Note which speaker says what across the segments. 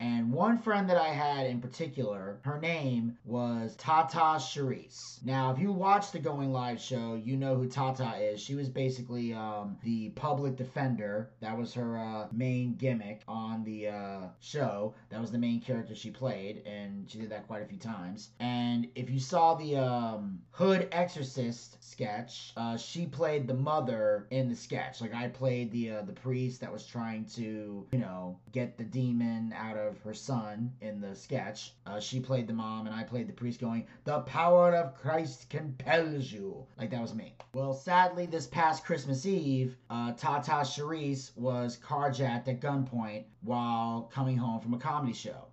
Speaker 1: And one friend that I had in particular, her name was Tata Charisse. Now, if you watch the Going Live show, you know who Tata is. She was basically um, the public defender. That was her uh, main gimmick on the uh, show. That was the main character she played, and she did that quite a few times. And if you saw the um, Hood Exorcist sketch, uh, she played the mother in the sketch. Like I played the uh, the priest that was trying to, you know, get the demon out of her son in the sketch. Uh, she played the mom, and I played the priest, going, "The power of Christ compels you." Like that was me. Well, sadly, this past Christmas Eve, uh, Tata Charisse was carjacked at gunpoint while coming home from a comedy show.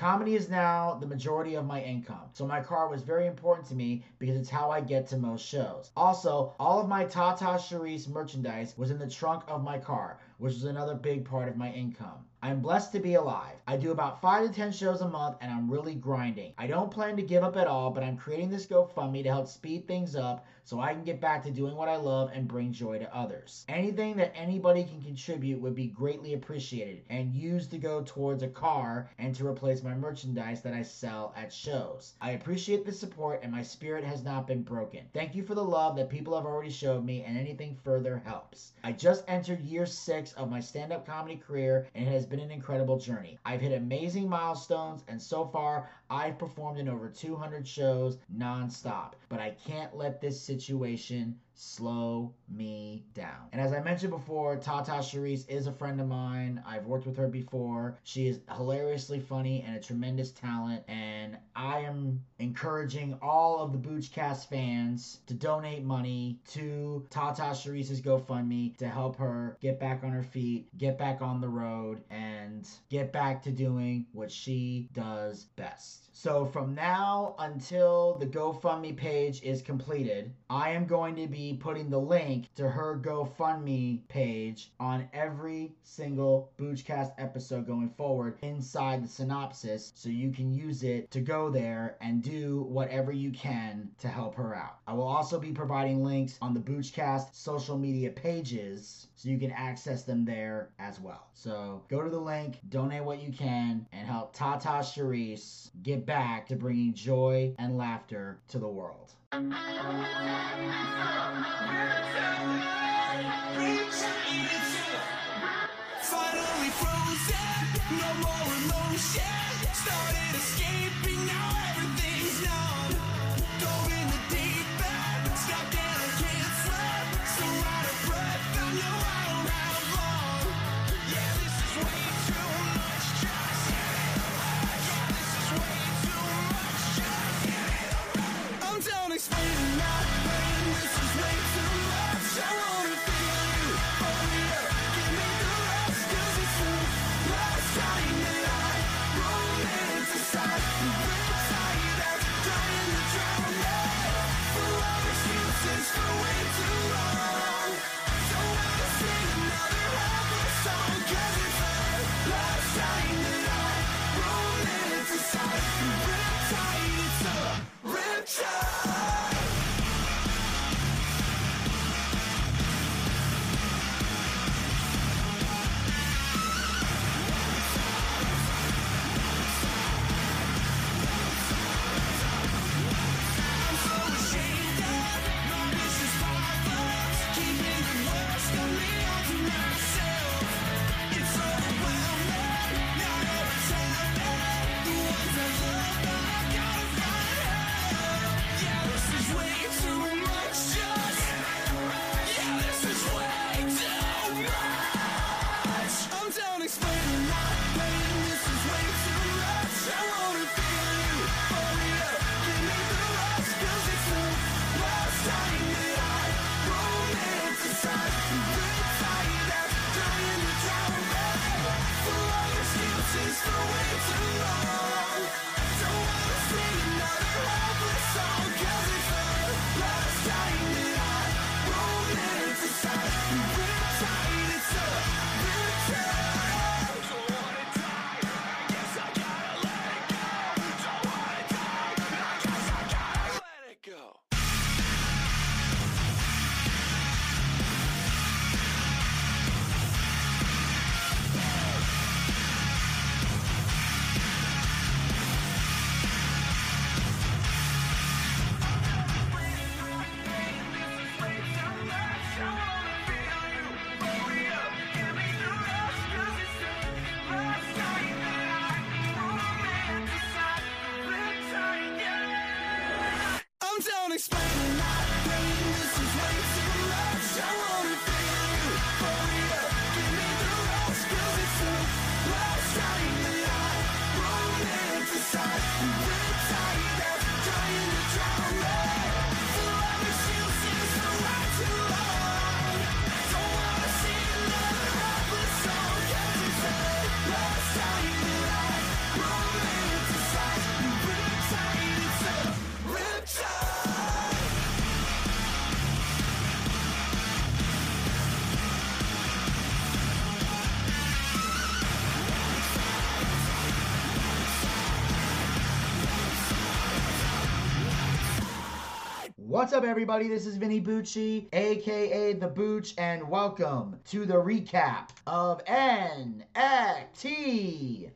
Speaker 1: Comedy is now the majority of my income, so my car was very important to me because it's how I get to most shows. Also, all of my Tata Charisse merchandise was in the trunk of my car, which is another big part of my income. I'm blessed to be alive. I do about 5 to 10 shows a month and I'm really grinding. I don't plan to give up at all, but I'm creating this GoFundMe to help speed things up so I can get back to doing what I love and bring joy to others. Anything that anybody can contribute would be greatly appreciated and used to go towards a car and to replace my merchandise that I sell at shows. I appreciate the support and my spirit has not been broken. Thank you for the love that people have already showed me and anything further helps. I just entered year 6 of my stand-up comedy career and it has been an incredible journey. I've hit amazing milestones, and so far, I've performed in over 200 shows nonstop. But I can't let this situation slow me down. And as I mentioned before, Tata Charisse is a friend of mine. I've worked with her before. She is hilariously funny and a tremendous talent. And I am encouraging all of the Boochcast fans to donate money to Tata Charisse's GoFundMe to help her get back on her feet, get back on the road, and get back to doing what she does best next. So from now until the GoFundMe page is completed, I am going to be putting the link to her GoFundMe page on every single Boochcast episode going forward inside the synopsis so you can use it to go there and do whatever you can to help her out. I will also be providing links on the Boochcast social media pages so you can access them there as well. So go to the link, donate what you can, and help Tata Charisse get back to bringing joy and laughter to the world.
Speaker 2: Finally frozen, no more emotion. Started escaping, now everything's numb.
Speaker 1: What's up, everybody? This is Vinny Bucci, aka The Booch, and welcome to the recap of NXT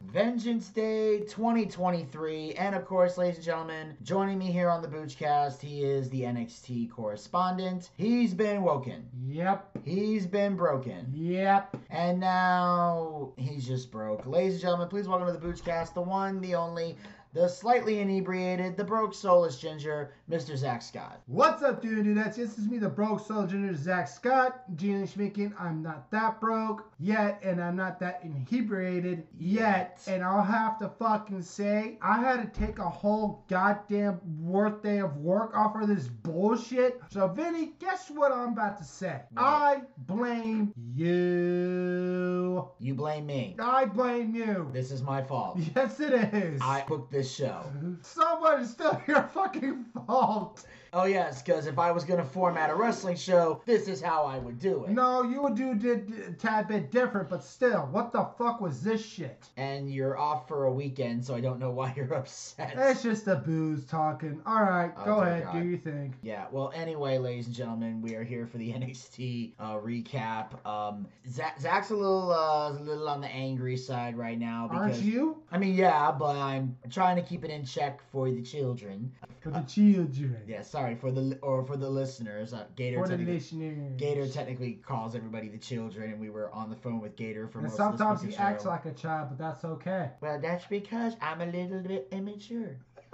Speaker 1: Vengeance Day 2023. And of course, ladies and gentlemen, joining me here on the Boochcast, he is the NXT correspondent. He's been woken,
Speaker 3: Yep.
Speaker 1: he's been broken,
Speaker 3: Yep.
Speaker 1: and now he's just broke. Ladies and gentlemen, please welcome to the Boochcast, the one, the only, the slightly inebriated, the broke soulless ginger, Mr. Zack Scott.
Speaker 3: What's up, dude? Dudettes? This is me, the broke soldier, Zack Scott. Gene speaking. I'm not that broke yet, and I'm not that inebriated yet. And I'll have to fucking say, I had to take a whole goddamn work day of work off of this bullshit. So, Vinny, guess what I'm about to say?
Speaker 1: What?
Speaker 3: I blame you.
Speaker 1: You blame me.
Speaker 3: I blame you.
Speaker 1: This is my fault.
Speaker 3: Yes, it is.
Speaker 1: I booked this show.
Speaker 3: Someone still your fucking fault.
Speaker 1: Oh yes, because if I was gonna format a wrestling show, this is how I would do it.
Speaker 3: No, you would do did tad bit different, but still, what the fuck was this shit?
Speaker 1: And you're off for a weekend, so I don't know why you're upset.
Speaker 3: It's just the booze talking. All right,
Speaker 1: Oh,
Speaker 3: go ahead,
Speaker 1: God.
Speaker 3: do your thing.
Speaker 1: Yeah, well, anyway, ladies and gentlemen, we are here for the NXT uh, recap. Um, Zack, Zack's a little, uh, a little on the angry side right now because
Speaker 3: Aren't you?
Speaker 1: I mean, yeah, but I'm trying to keep it in check for the children.
Speaker 3: For the children.
Speaker 1: Yeah, sorry for the or for the listeners. Uh, Gator
Speaker 3: For
Speaker 1: technically,
Speaker 3: listeners.
Speaker 1: Gator technically calls everybody the children, and we were on the phone with Gator for
Speaker 3: And
Speaker 1: most
Speaker 3: sometimes
Speaker 1: of
Speaker 3: he
Speaker 1: this
Speaker 3: acts
Speaker 1: show.
Speaker 3: like a child, but that's okay.
Speaker 1: Well, that's because I'm a little bit immature.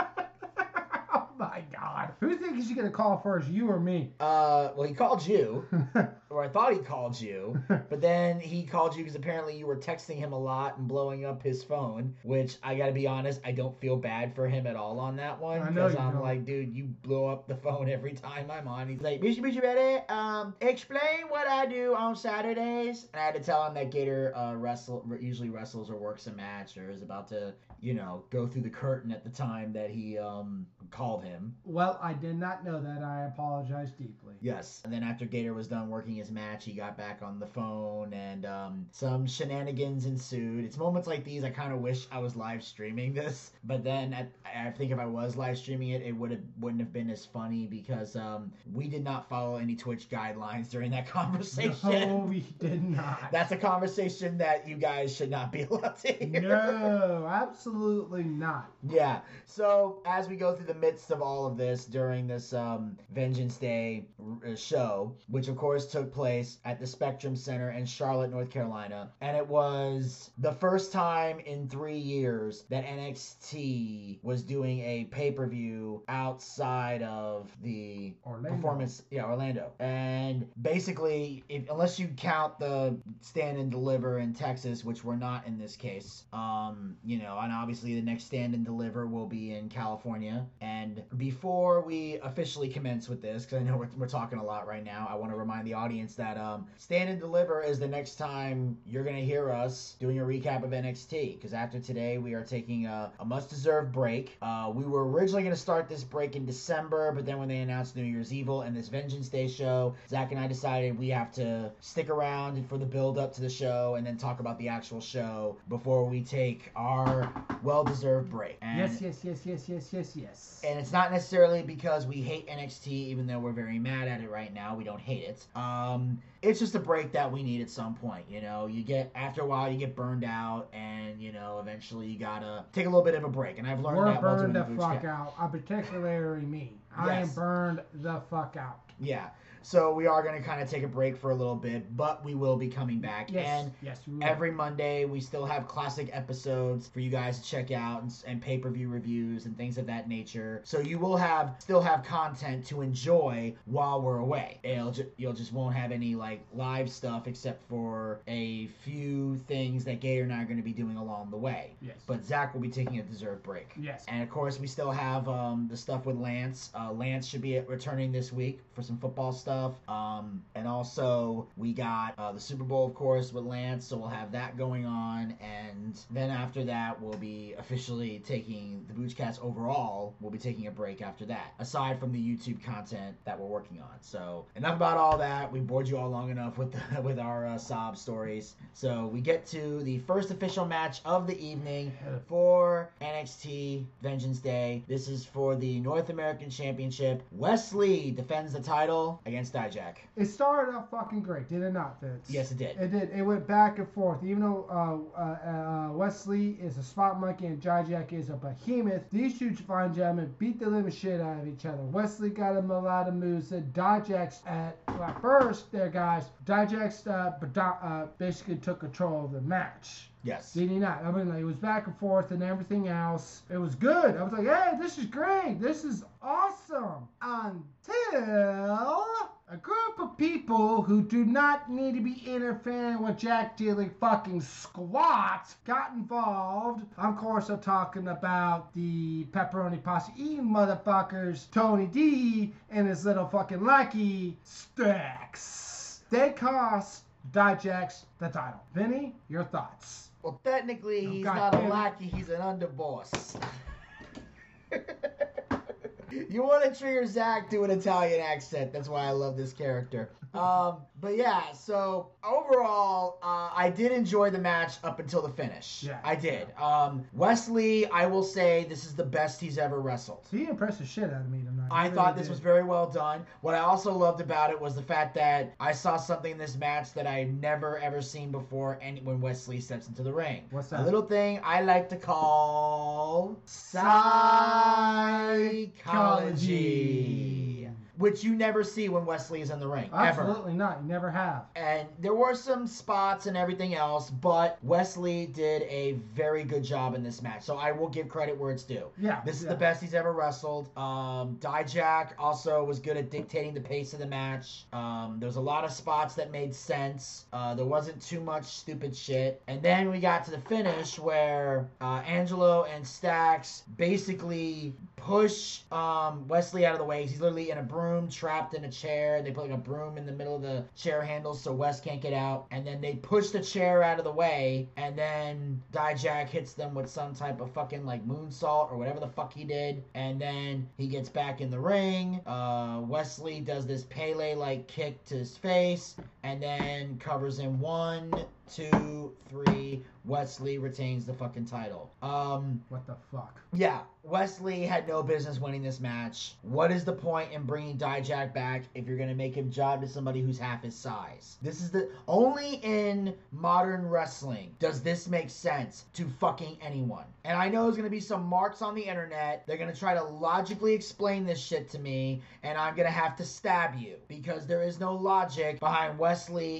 Speaker 3: oh my god. Who thinks he's gonna call first, you or me?
Speaker 1: Uh, well, he called you, or I thought he called you, but then he called you because apparently you were texting him a lot and blowing up his phone. Which I gotta be honest, I don't feel bad for him at all on that one
Speaker 3: I know
Speaker 1: because I'm
Speaker 3: don't.
Speaker 1: like, dude, you blow up the phone every time I'm on. He's like, Misha, Misha, ready? Um, explain what I do on Saturdays. And I had to tell him that Gator uh wrestle usually wrestles or works a match or is about to, you know, go through the curtain at the time that he um called him.
Speaker 3: well, I did not know that. I apologize deeply.
Speaker 1: Yes. And then after Gator was done working his match, he got back on the phone and um, some shenanigans ensued. It's moments like these I kind of wish I was live streaming this, but then at, I think if I was live streaming it, it would have wouldn't have been as funny because um, we did not follow any Twitch guidelines during that conversation.
Speaker 3: No, we did not.
Speaker 1: That's a conversation that you guys should not be allowed to hear.
Speaker 3: no, absolutely not.
Speaker 1: Yeah. So as we go through the midst of all of this during this um, Vengeance Day uh, show, which of course took place at the Spectrum Center in Charlotte, North Carolina, and it was the first time in three years that NXT was doing a pay per view outside of the
Speaker 3: Orlando.
Speaker 1: performance. Yeah orlando. And basically if unless you count the stand and deliver in texas which we're not in this case um you know and obviously the next stand and deliver will be in california. And before we officially commence with this because i know we're, we're talking a lot right now i want to remind the audience that um stand and deliver is the next time you're gonna hear us doing a recap of nxt because after today we are taking a, a much deserved break uh we were originally gonna start this break in december but then when they announced new year's evil and this vengeance day show zack and i decided we have to stick around for the build up to the show and then talk about the actual show before we take our well-deserved break and
Speaker 3: Yes, yes, yes, yes, yes, yes, yes.
Speaker 1: and it's not necessarily because we hate NXT, even though we're very mad at it right now. We don't hate it. Um, it's just a break that we need at some point. You know, you get after a while, you get burned out, and you know, eventually you gotta take a little bit of a break. And I've learned
Speaker 3: We're
Speaker 1: that doing
Speaker 3: burned the fuck
Speaker 1: camp.
Speaker 3: out. Uh, particularly me. I am burned the fuck out.
Speaker 1: Yeah. So we are gonna kind of take a break for a little bit, but we will be coming back.
Speaker 3: Yes,
Speaker 1: And
Speaker 3: yes, we will.
Speaker 1: Every Monday, we still have classic episodes for you guys to check out and, and pay per view reviews and things of that nature. So you will have still have content to enjoy while we're away. It'll ju- you'll just won't have any like live stuff except for a few things that Gator and I are going to be doing along the way.
Speaker 3: Yes.
Speaker 1: But Zack will be taking a dessert break.
Speaker 3: Yes.
Speaker 1: And of course, we still have um, the stuff with Lance. Uh, Lance should be returning this week for some football stuff. Stuff. Um, and also we got uh, the Super Bowl, of course, with Lance, so we'll have that going on. And then after that, we'll be officially taking the Boochcast overall. We'll be taking a break after that, aside from the YouTube content that we're working on. So enough about all that. We bored you all long enough with the, with our uh, sob stories. So we get to the first official match of the evening for NXT Vengeance Day. This is for the North American Championship. Wes Lee defends the title against Dijak.
Speaker 3: It started off fucking great, did it not, Vince?
Speaker 1: Yes, it did.
Speaker 3: It did. It went back and forth. Even though uh, uh, uh, Wes Lee is a spot monkey and Dijak is a behemoth, these two fine gentlemen beat the living shit out of each other. Wes Lee got him a lot of moves that Dijak's at well, first there, guys. Dijak's uh, bada- uh, basically took control of the match.
Speaker 1: Yes.
Speaker 3: Did he not? I mean, like, it was back and forth and everything else. It was good. I was like, hey, this is great. This is awesome. Until a group of people who do not need to be interfering with Jack dealing fucking squats got involved. I'm, of course, I'm talking about the pepperoni posse eating motherfuckers, Tony D and his little fucking lackey, Stacks. They cost Dijax the title. Vinny, your thoughts?
Speaker 1: Well, technically,
Speaker 3: Oh,
Speaker 1: he's not a lackey, he's an underboss. you want to trigger Zack to an Italian accent. That's why I love this character. Um, but yeah, so overall, uh, I did enjoy the match up until the finish.
Speaker 3: Yeah.
Speaker 1: I did. Um, Wes Lee, I will say this is the best he's ever wrestled.
Speaker 3: He impressed the shit out of me tonight.
Speaker 1: I
Speaker 3: really
Speaker 1: thought this
Speaker 3: did.
Speaker 1: was very well done. What I also loved about it was the fact that I saw something in this match that I've never ever seen before and when Wes Lee steps into the ring.
Speaker 3: What's that?
Speaker 1: A little thing I like to call psychology. Which you never see when Wes Lee is in the ring. Ever.
Speaker 3: Absolutely not. You never have.
Speaker 1: And there were some spots and everything else, but Wes Lee did a very good job in this match. So I will give credit where it's due.
Speaker 3: Yeah.
Speaker 1: This is
Speaker 3: yeah.
Speaker 1: the best he's ever wrestled. Um, Dijak also was good at dictating the pace of the match. Um, there was a lot of spots that made sense. Uh, there wasn't too much stupid shit. And then we got to the finish where uh, Angelo and Stacks basically push um, Wes Lee out of the way. He's literally in a broom, trapped in a chair. They put like a broom in the middle of the chair handles so Wes can't get out. And then they push the chair out of the way. And then Dijak hits them with some type of fucking like moonsault or whatever the fuck he did. And then he gets back in the ring. Uh, Wes Lee does this Pele like kick to his face and then covers him one, two, three. Wes Lee retains the fucking title. Um,
Speaker 3: What the fuck?
Speaker 1: yeah, Wes Lee had no business winning this match. What is the point in bringing Dijak back if you're to make him job to somebody who's half his size? This is the only in modern wrestling does this make sense to fucking anyone. And I know there's to be some marks on the internet. They're to try to logically explain this shit to me, and I'm to have to stab you because there is no logic behind Wes Lee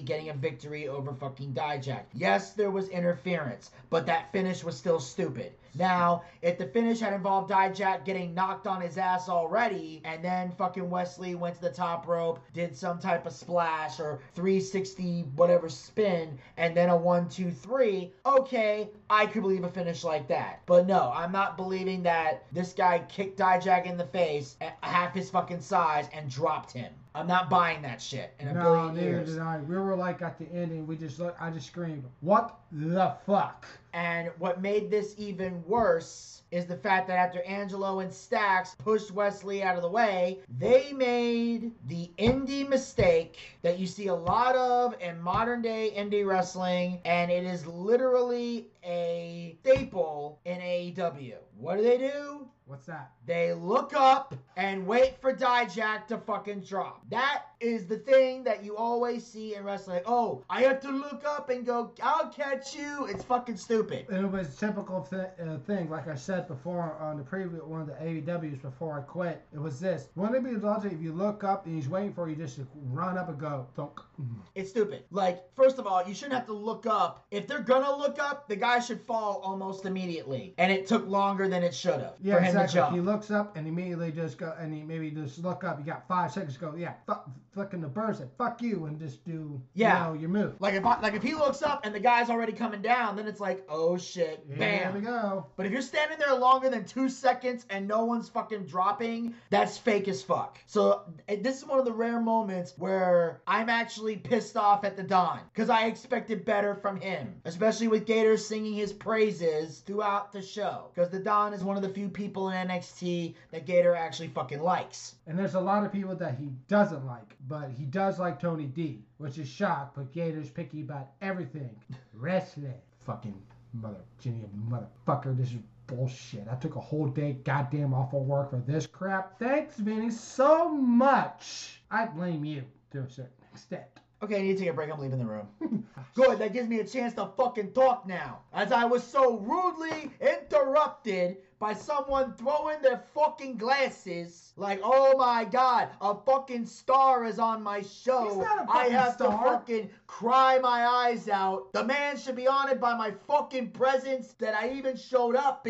Speaker 1: getting a victory over fucking Dijak. Yes, there was interference, but that finish was still stupid. Now, if the finish had involved Dijak getting knocked on his ass already, and then fucking Wes Lee went to the top rope, did some type of splash or 360 whatever spin, and then a one, two, three, okay, I could believe a finish like that. But no, I'm not believing that this guy kicked Dijak in the face at half his fucking size and dropped him. I'm not buying that shit in a
Speaker 3: No,
Speaker 1: billion
Speaker 3: neither
Speaker 1: years.
Speaker 3: did I. We were like at the end, and We just look. I just screamed, "What the fuck?"
Speaker 1: And what made this even worse is the fact that after Angelo and Stacks pushed Wes Lee out of the way, they made the indie mistake that you see a lot of in modern day indie wrestling, and it is literally a staple in AEW. What do they do?
Speaker 3: What's that?
Speaker 1: They look up and wait for Dijak to fucking drop. That is the thing that you always see in wrestling. Oh, I have to look up and go, I'll catch you. It's fucking stupid.
Speaker 3: It was a typical th- uh, thing, like I said before on the previous one of the AEWs before I quit. It was this: wouldn't it be logic if you look up and he's waiting for you just to run up and go, "Thunk."
Speaker 1: It's stupid. Like, first of all, you shouldn't have to look up. If they're gonna look up, the guy should fall almost immediately. And it took longer than it should have
Speaker 3: Yeah,
Speaker 1: for him
Speaker 3: exactly.
Speaker 1: to jump.
Speaker 3: He looks up and immediately just go, and he maybe just look up. You got five seconds to go. Yeah, th- flicking the birds, like fuck you, and just do
Speaker 1: Yeah.
Speaker 3: you know, your move.
Speaker 1: Like if I, like if he looks up and the guy's already coming down, then it's like, oh shit,
Speaker 3: There we
Speaker 1: bam.
Speaker 3: go.
Speaker 1: But if you're standing there longer than two seconds and no one's fucking dropping, that's fake as fuck. So eh, this is one of the rare moments where I'm actually pissed off at the Don because I expected better from him, especially with Gator singing his praises throughout the show. Because the Don is one of the few people in NXT that Gator actually fucking likes.
Speaker 3: And there's a lot of people that he doesn't like, but he does like Tony D, which is shock. But Gator's picky about everything. Wrestling. Fucking mother, Ginny, motherfucker. This is bullshit. I took a whole day, goddamn, off of work for this crap. Thanks, Vinny, so much. I blame you to a certain extent.
Speaker 1: Okay, I need to take a break. I'm leaving the room. Good, that gives me a chance to fucking talk now. As I was so rudely interrupted by someone throwing their fucking glasses. Like, oh my god, a fucking star is on my show.
Speaker 3: He's not a
Speaker 1: I have to
Speaker 3: star.
Speaker 1: fucking cry my eyes out. The man should be honored by my fucking presence that I even showed up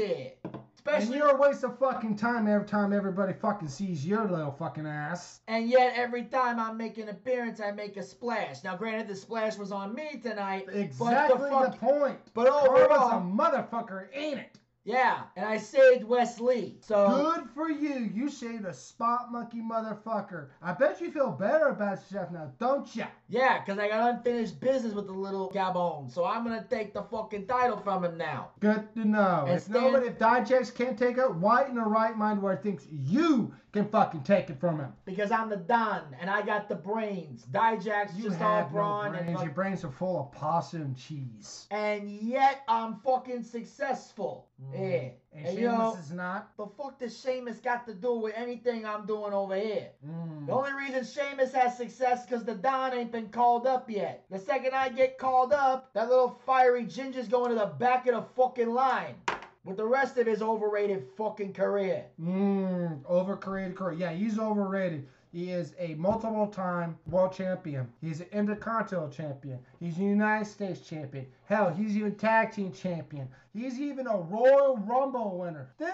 Speaker 1: here.
Speaker 3: And you're a waste of fucking time every time everybody fucking sees your little fucking ass.
Speaker 1: And yet, every time I make an appearance, I make a splash. Now, granted, the splash was on me tonight.
Speaker 3: Exactly
Speaker 1: but the,
Speaker 3: the,
Speaker 1: fuck,
Speaker 3: point.
Speaker 1: But
Speaker 3: Karma's a motherfucker, ain't it?
Speaker 1: Yeah, and I saved Wes Lee. So
Speaker 3: Good for you. You saved a spot monkey motherfucker. I bet you feel better about yourself now, don't ya?
Speaker 1: yeah, because I got unfinished business with the little Gabon. So I'm gonna take the fucking title from him now.
Speaker 3: Good to know.
Speaker 1: And
Speaker 3: if nobody, if Digest can't take it, White in the right mind where he thinks you can fucking take it from him.
Speaker 1: Because I'm the Don, and I got the brains. Dijak's
Speaker 3: You
Speaker 1: just all
Speaker 3: no
Speaker 1: brawn and
Speaker 3: brains.
Speaker 1: fuck-
Speaker 3: Your brains are full of possum cheese.
Speaker 1: and yet I'm fucking successful. Yeah.
Speaker 3: And
Speaker 1: And
Speaker 3: Sheamus
Speaker 1: you know,
Speaker 3: is not.
Speaker 1: the fuck does Sheamus got to do with anything I'm doing over here?
Speaker 3: Mm.
Speaker 1: The only reason Sheamus has success because the Don ain't been called up yet. The second I get called up, that little fiery ginger's going to the back of the fucking line. With the rest of his overrated fucking career.
Speaker 3: Mm, overrated career. Yeah, he's overrated. He is a multiple time world champion. He's an intercontinental champion. He's a United States champion. Hell, he's even tag team champion. He's even a Royal Rumble winner. Did,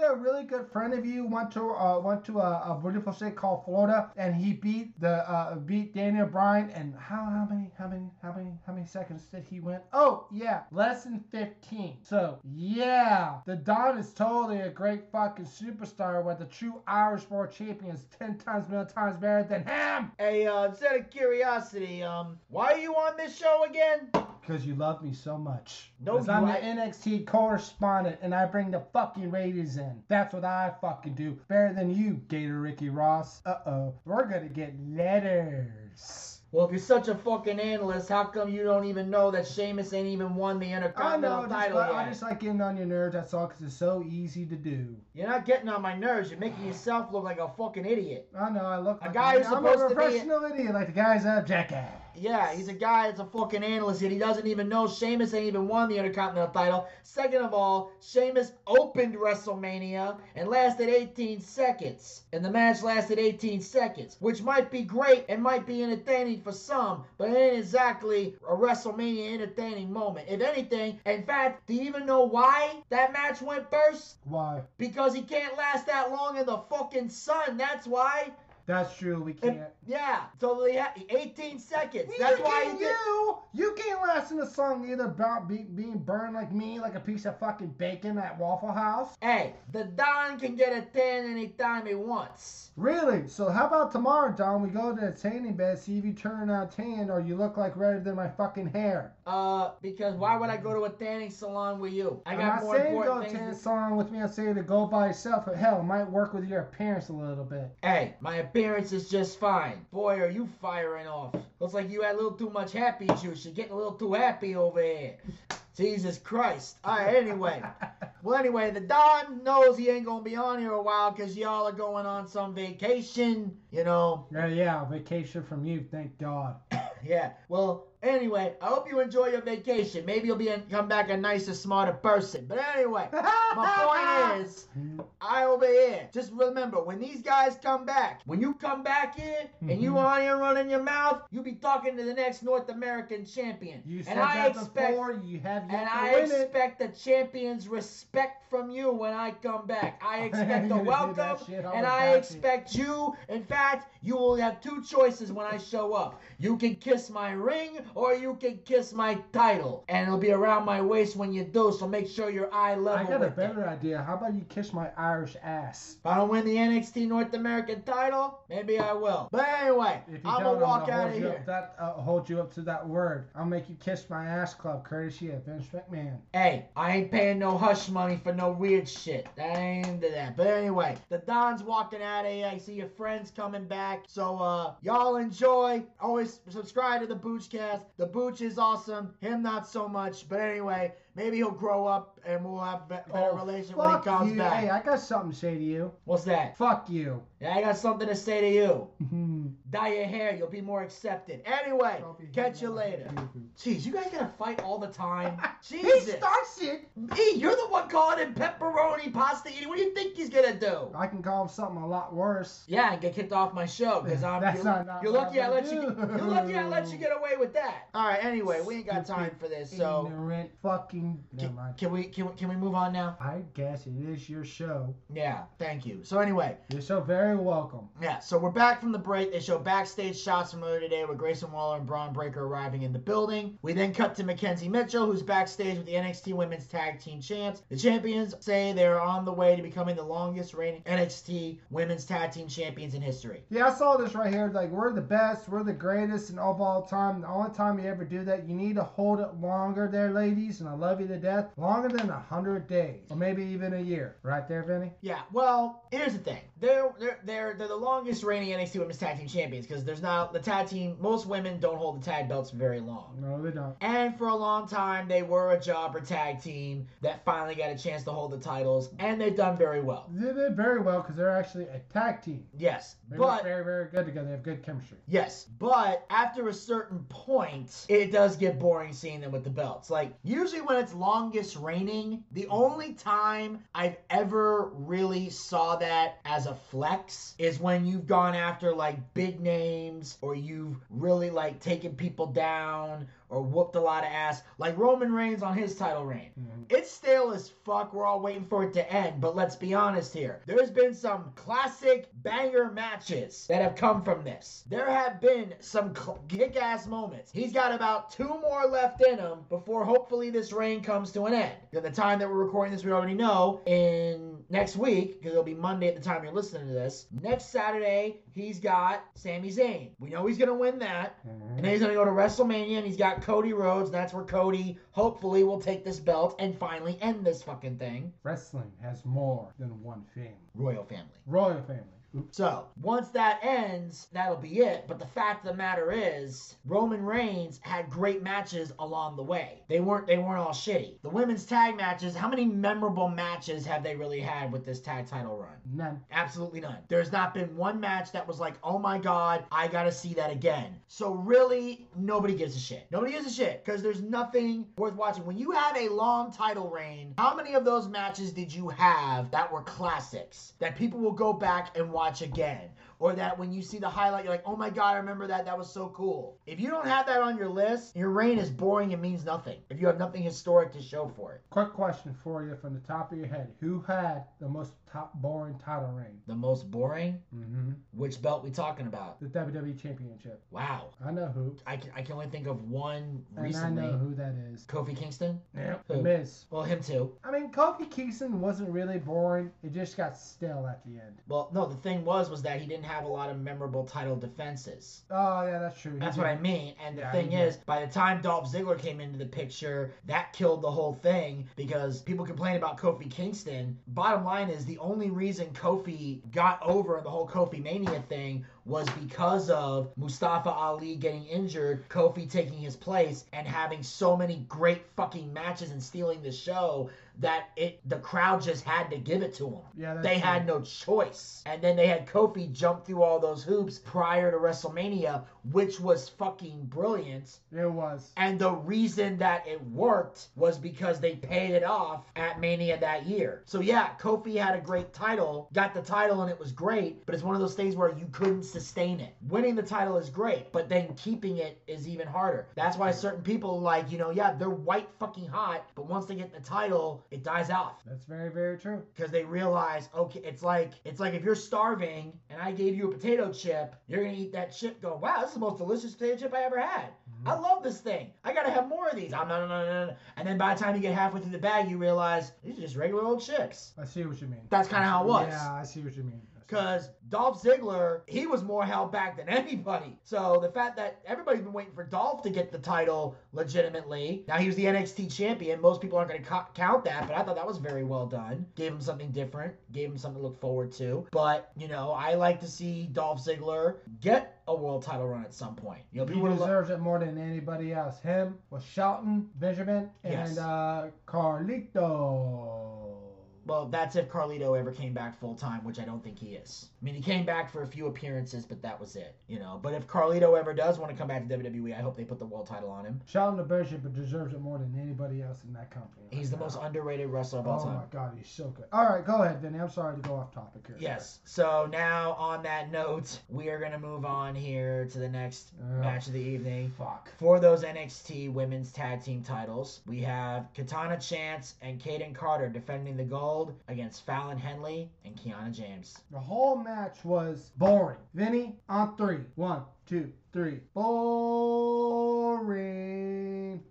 Speaker 3: a really good friend of you went to uh, went to a, a beautiful state called Florida and he beat the uh, beat Daniel Bryan and how how many how many how many how many seconds did he win? Oh yeah, less than 15. So yeah, the Don is totally a great fucking superstar. Where the true Irish world champion is 10 times million times better than him.
Speaker 1: Hey, uh, instead of curiosity, um, why are you on this show again?
Speaker 3: Because you love me so much.
Speaker 1: No,
Speaker 3: Because I'm the NXT correspondent and I bring the fucking ratings in. That's what I fucking do. Better than you, Gator Ricky Ross. Uh oh. We're gonna get letters.
Speaker 1: Well, if you're such a fucking analyst, how come you don't even know that Sheamus ain't even won the
Speaker 3: I
Speaker 1: Intercontinental
Speaker 3: know,
Speaker 1: title yet?
Speaker 3: I just like getting on your nerves, that's all, because it's so easy to do.
Speaker 1: You're not getting on my nerves. You're making yourself look like a fucking idiot.
Speaker 3: I know, I look Like A
Speaker 1: guy who's
Speaker 3: I'm
Speaker 1: supposed
Speaker 3: a
Speaker 1: to be-
Speaker 3: professional idiot, like the guys at Jackass.
Speaker 1: Yeah, he's a guy that's a fucking analyst and he doesn't even know Sheamus ain't even won the Intercontinental title. Second of all, Sheamus opened WrestleMania and lasted 18 seconds. And the match lasted 18 seconds, which might be great and might be entertaining for some, but it ain't exactly a WrestleMania entertaining moment. If anything, in fact, do you even know why that match went first?
Speaker 3: Why?
Speaker 1: Because he can't last that long in the fucking sun, that's why.
Speaker 3: That's true, we can't.
Speaker 1: yeah, so they 18 seconds. That's why
Speaker 3: can't,
Speaker 1: did.
Speaker 3: you, you can't last in the sun either about be, being burned like me, like a piece of fucking bacon at Waffle House.
Speaker 1: Hey, the Don can get a tan anytime he wants.
Speaker 3: Really? So how about tomorrow, Don? We go to the tanning bed, see if you turn out tan or you look like redder than my fucking hair.
Speaker 1: Uh, because why would I go to a tanning salon with you? I
Speaker 3: I'm
Speaker 1: got
Speaker 3: not
Speaker 1: more
Speaker 3: saying go
Speaker 1: important
Speaker 3: to
Speaker 1: things.
Speaker 3: tanning salon with me. I'm saying to go by yourself. But hell, it might work with your appearance a little bit.
Speaker 1: Hey, my appearance is just fine. Boy, are you firing off. Looks like you had a little too much happy juice. You're getting a little too happy over here. Jesus Christ. Alright, anyway. Well, anyway, the Don knows he ain't gonna be on here a while because y'all are going on some vacation, you know.
Speaker 3: Yeah, yeah, vacation from you, thank God.
Speaker 1: Yeah. Well, Anyway, I hope you enjoy your vacation. Maybe you'll be a, come back a nicer, smarter person. But anyway, my point is, I over here. Just remember, when these guys come back, when you come back here and you
Speaker 3: Mhm.
Speaker 1: on here running your mouth, you be talking to the next North American champion.
Speaker 3: You said
Speaker 1: and I
Speaker 3: that
Speaker 1: expect
Speaker 3: before. You have yet
Speaker 1: and
Speaker 3: to
Speaker 1: I
Speaker 3: win it.
Speaker 1: expect the champion's respect from you when I come back. I expect a
Speaker 3: gonna do that
Speaker 1: welcome, and I expect you. In fact, you will have two choices when I show up. You can kiss my ring, or you can kiss my title, and it'll be around my waist when you do. So make sure you're eye
Speaker 3: I
Speaker 1: level
Speaker 3: got a
Speaker 1: with it.
Speaker 3: better idea. How about you kiss my Irish ass?
Speaker 1: If I don't win the NXT North American title, maybe I will. But anyway, I'm gonna walk out of here.
Speaker 3: up that uh, hold you up to that word. I'll make you kiss my ass club, courtesy of Vince McMahon.
Speaker 1: Hey, I ain't paying no hush money for no weird shit. That ain't into that. But anyway, the Don's walking out of here. I see your friends coming back. So uh y'all enjoy. Always subscribe to the Boochcast. The Booch is awesome. Him not so much. But anyway, maybe he'll grow up and we'll have a better
Speaker 3: Oh,
Speaker 1: relation when he comes
Speaker 3: you.
Speaker 1: back.
Speaker 3: Hey, I got something to say to you.
Speaker 1: What's that?
Speaker 3: Fuck you.
Speaker 1: Yeah, I got something to say to you. Mm-hmm. Dye your hair, you'll be more accepted. Anyway, catch you later. Jeez, you guys gotta fight all the time. Jesus.
Speaker 3: He starts it.
Speaker 1: Hey, you're the one calling him pepperoni pasta eating. What do you think he's gonna do?
Speaker 3: I can call him something a lot worse.
Speaker 1: Yeah, and get kicked off my show because I'm.
Speaker 3: That's
Speaker 1: you're,
Speaker 3: not- not
Speaker 1: you're lucky I let you. You're lucky I let you get away with that. All right. Anyway, we ain't got time for this, so
Speaker 3: Ignorant fucking. Never
Speaker 1: can,
Speaker 3: mind.
Speaker 1: can we can we can we move on now?
Speaker 3: I guess it is your show.
Speaker 1: Yeah. Thank you. So anyway,
Speaker 3: You're so very welcome.
Speaker 1: Yeah, so we're back from the break. They show backstage shots from earlier today with Grayson Waller and Bron Breakker arriving in the building. We then cut to Mackenzie Mitchell, who's backstage with the NXT Women's Tag Team Champs. The champions say they're on the way to becoming the longest reigning NXT Women's Tag Team Champions in history.
Speaker 3: Yeah, I saw this right here. Like, we're the best, we're the greatest, and of all time. The only time you ever do that, you need to hold it longer there, ladies, and I love you to death. Longer than a hundred days, or maybe even a year. Right there, Vinny?
Speaker 1: Yeah, well, here's the thing. They're they're they're, they're the longest reigning NXT Women's Tag Team Champions because there's not the tag team. Most women don't hold the tag belts very long.
Speaker 3: No, they don't.
Speaker 1: And for a long time, they were a jobber tag team that finally got a chance to hold the titles, and they've done very well.
Speaker 3: They did very well because they're actually a tag team.
Speaker 1: Yes,
Speaker 3: They
Speaker 1: but
Speaker 3: very, very good together. They have good chemistry.
Speaker 1: yes, but after a certain point, it does get boring seeing them with the belts. Like usually when longest reigning, the only time I've ever really saw that as a flex is when you've gone after like big names or you've really like taken people down or whooped a lot of ass, like Roman Reigns on his title reign.
Speaker 3: Mhm.
Speaker 1: It's stale as fuck. We're all waiting for it to end. But let's be honest here. There's been some classic banger matches that have come from this. There have been some kick ass moments. He's got about two more left in him before hopefully this reign comes to an end. At the time that we're recording this, we already know in next week, because it'll be Monday at the time you're listening to this. Next Saturday, he's got Sami Zayn. We know he's going to win that.
Speaker 3: Mhm.
Speaker 1: And then he's going to go to WrestleMania and he's got Cody Rhodes. That's where Cody hopefully will take this belt and finally end this fucking thing.
Speaker 3: Wrestling has more than one family.
Speaker 1: Royal family.
Speaker 3: Royal family.
Speaker 1: So once that ends, that'll be it. But the fact of the matter is, Roman Reigns had great matches along the way. They weren't they weren't all shitty. The women's tag matches, how many memorable matches have they really had with this tag title run?
Speaker 3: None.
Speaker 1: Absolutely none. There's not been one match that was like, oh my god, I gotta see that again. So really, nobody gives a shit. Nobody gives a shit because there's nothing worth watching. When you have a long title reign, how many of those matches did you have that were classics that people will go back and watch again? Or that when you see the highlight, you're like, oh my god, I remember that. That was so cool. If you don't have that on your list, your reign is boring and means nothing. If you have nothing historic to show for it.
Speaker 3: Quick question for you from the top of your head. Who had the most top boring title reign?
Speaker 1: The most boring?
Speaker 3: Mm-hmm.
Speaker 1: Which belt we talking about?
Speaker 3: The WWE Championship.
Speaker 1: Wow.
Speaker 3: I know who.
Speaker 1: I can, I can only think of one
Speaker 3: And
Speaker 1: recently.
Speaker 3: I know who that is.
Speaker 1: Kofi Kingston?
Speaker 3: Yeah.
Speaker 1: Who?
Speaker 3: The Miz.
Speaker 1: Well, him too.
Speaker 3: I mean, Kofi Kingston wasn't really boring. It just got stale at the end.
Speaker 1: Well, no, the thing was was that he didn't have a lot of memorable title defenses.
Speaker 3: Oh, yeah, that's true. He
Speaker 1: That's
Speaker 3: did.
Speaker 1: what I mean. And the
Speaker 3: Yeah,
Speaker 1: thing is, by the time Dolph Ziggler came into the picture, that killed the whole thing because people complain about Kofi Kingston. Bottom line is, the only reason Kofi got over the whole Kofi Mania thing was because of Mustafa Ali getting injured, Kofi taking his place, and having so many great fucking matches and stealing the show that it the crowd just had to give it to him.
Speaker 3: Yeah,
Speaker 1: They
Speaker 3: true.
Speaker 1: had no choice. And then they had Kofi jump through all those hoops prior to WrestleMania which was fucking brilliant.
Speaker 3: It was.
Speaker 1: And the reason that it worked was because they paid it off at Mania that year. So yeah, Kofi had a great title, got the title and it was great, but it's one of those things where you couldn't sustain it. Winning the title is great, but then keeping it is even harder. That's why certain people like, you know, yeah, they're white fucking hot, but once they get the title, it dies off
Speaker 3: That's very, very true.
Speaker 1: because they realize okay it's like it's like if you're starving and i gave you a potato chip you're gonna eat that chip go wow this is the most delicious potato chip i ever had mm-hmm. i love this thing i gotta have more of these i'm no no no no and then by the time you get halfway through the bag you realize these are just regular old chips
Speaker 3: I see what you mean.
Speaker 1: That's kinda how it was.
Speaker 3: Yeah, I see what you mean.
Speaker 1: Because Dolph Ziggler, he was more held back than anybody. So the fact that everybody's been waiting for Dolph to get the title legitimately. Now he was the NXT champion. Most people aren't going to co- count that, but I thought that was very well done. Gave him something different. Gave him something to look forward to. But you know, I like to see Dolph Ziggler get a world title run at some point. You know,
Speaker 3: He
Speaker 1: would lo-
Speaker 3: deserves it more than anybody else. Him with Shelton, Benjamin, and
Speaker 1: Yes.
Speaker 3: uh, Carlito.
Speaker 1: Well, that's if Carlito ever came back full time, which I don't think he is. I mean, he came back for a few appearances, but that was it, you know. But if Carlito ever does want to come back to WWE, I hope they put the world title on him.
Speaker 3: Shelton the Bishop deserves it more than anybody else in that company.
Speaker 1: He's the
Speaker 3: right
Speaker 1: most underrated wrestler of all
Speaker 3: Oh
Speaker 1: time.
Speaker 3: Oh my god, he's so good. All right, go ahead, Vinny. I'm sorry to go off topic here.
Speaker 1: Yes. So now, on that note, we are gonna move on here to the next
Speaker 3: Yeah.
Speaker 1: match of the evening.
Speaker 3: Fuck.
Speaker 1: For those NXT Women's Tag Team titles, we have Katana Chance and Kayden Carter defending the gold against Fallon Henley and Kiana James.
Speaker 3: The whole match was boring. Vinny, on three. One, two, three. Boring.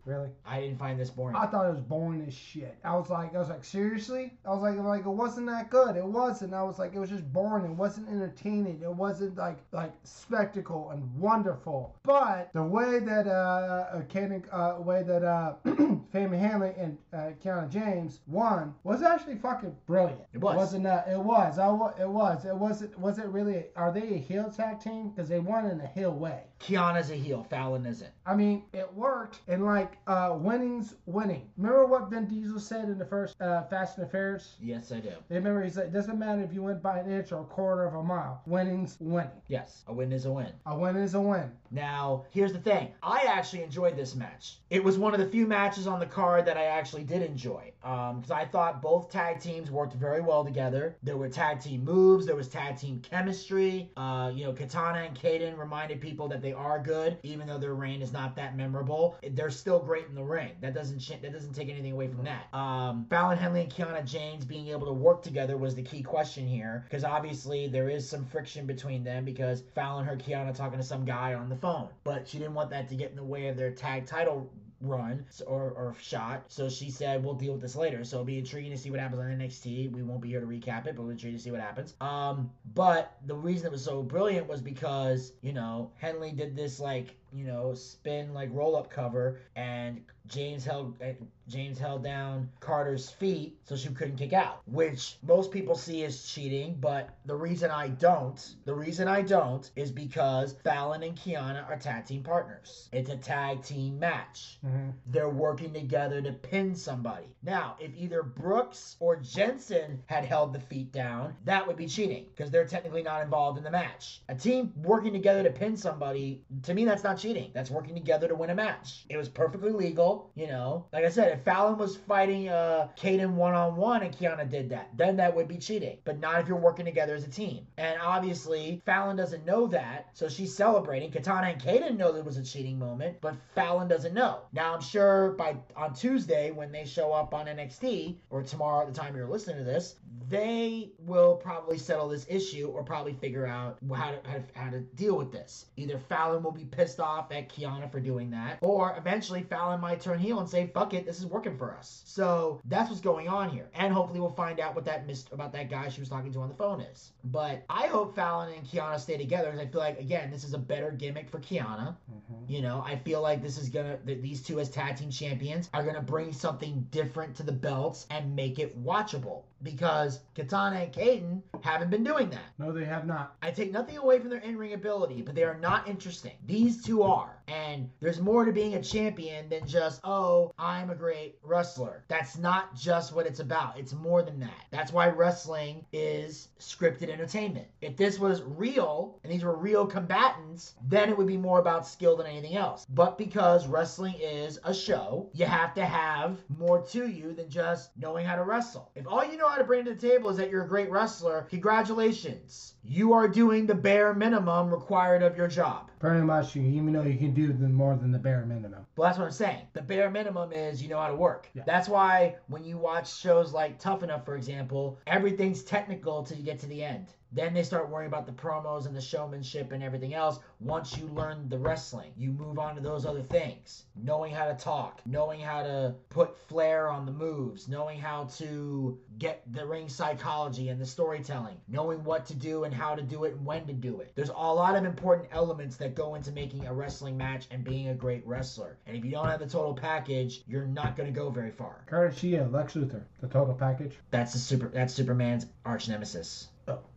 Speaker 3: Really?
Speaker 1: I didn't find this boring.
Speaker 3: I thought it was boring as shit. I was like, I was like, seriously? I was like, like it wasn't that good. It wasn't. I was like, it was just boring. It wasn't entertaining. It wasn't like like spectacle and wonderful. But the way that uh, uh Kayden, uh, way that uh, Fame Henley and uh, Kiana James won was actually fucking brilliant.
Speaker 1: It was.
Speaker 3: It Wasn't that? It was. I It was. It wasn't. Was it really? Are they a heel tag team? Because they won in a heel way.
Speaker 1: Kiana's a heel, Fallon isn't.
Speaker 3: I mean, it worked, and like uh, winning's winning. Remember what Vin Diesel said in the first uh, Fast and the Furious?
Speaker 1: Yes, I do.
Speaker 3: Remember he said, "It doesn't matter if you win by an inch or a quarter of a mile. Winning's winning.
Speaker 1: Yes, a win is a win.
Speaker 3: A win is a win."
Speaker 1: Now, here's the thing. I actually enjoyed this match. It was one of the few matches on the card that I actually did enjoy. Because I thought both tag teams worked very well together. There were tag team moves, there was tag team chemistry. Uh, you know, Katana and Kayden reminded people that they are good, even though their reign is not that memorable. They're still great in the ring. That doesn't that doesn't take anything away from that. Um, Fallon Henley and Kiana James being able to work together was the key question here, because obviously there is some friction between them because Fallon heard Kiana talking to some guy on the phone, but she didn't want that to get in the way of their tag title run or, or shot. So she said, we'll deal with this later. So it'll be intriguing to see what happens on NXT. We won't be here to recap it, but we'll intrigued to see what happens. Um, but the reason it was so brilliant was because, you know, Henley did this like, you know, spin like roll up cover and James held uh, James held down Carter's feet so she couldn't kick out, which most people see as cheating, but the reason I don't, the reason I don't is because Fallon and Kiana are tag team partners. It's a tag team match.
Speaker 3: Mm-hmm.
Speaker 1: They're working together to pin somebody. Now, if either Brooks or Jensen had held the feet down, that would be cheating because they're technically not involved in the match. A team working together to pin somebody, to me, that's not cheating. That's working together to win a match. It was perfectly legal, you know. Like I said, if Fallon was fighting uh Kayden one on one and Kiana did that, then that would be cheating. But not if you're working together as a team. And obviously, Fallon doesn't know that, so she's celebrating. Katana and Kayden know there was a cheating moment, but Fallon doesn't know. Now I'm sure by on Tuesday when they show up on NXT or tomorrow at the time you're listening to this, they will probably settle this issue or probably figure out how to, how to how to deal with this. Either Fallon will be pissed off at Kiana for doing that, or eventually Fallon might turn heel and say, "Fuck it, this is working for us." So that's what's going on here, and hopefully we'll find out what that missed about that guy she was talking to on the phone is. But I hope Fallon and Kiana stay together, because I feel like again this is a better gimmick for Kiana. Mm-hmm. You know, I feel like this is gonna that these two as tag team champions are gonna bring something different to the belts and make it watchable. Because Katana and Kayden haven't been doing that.
Speaker 3: No, they have not.
Speaker 1: I take nothing away from their in-ring ability, but they are not interesting. These two are. And there's more to being a champion than just, oh, I'm a great wrestler. That's not just what it's about. It's more than that. That's why wrestling is scripted entertainment. If this was real and these were real combatants, then it would be more about skill than anything else. But because wrestling is a show, you have to have more to you than just knowing how to wrestle. If all you know how to bring to the table is that you're a great wrestler, congratulations. You are doing the bare minimum required of your job.
Speaker 3: Pretty much, you even though you can do more than the bare minimum.
Speaker 1: Well, that's what I'm saying. The bare minimum is you know how to work.
Speaker 3: Yeah.
Speaker 1: That's why when you watch shows like Tough Enough, for example, everything's technical till you get to the end. Then they start worrying about the promos and the showmanship and everything else. Once you learn the wrestling, you move on to those other things. Knowing how to talk, knowing how to put flair on the moves, knowing how to get the ring psychology and the storytelling, knowing what to do and how to do it and when to do it. There's a lot of important elements that go into making a wrestling match and being a great wrestler. And if you don't have the total package, you're not going to go very far.
Speaker 3: Curtis Shia, Lex Luthor, the total package.
Speaker 1: That's the super that's Superman's arch nemesis.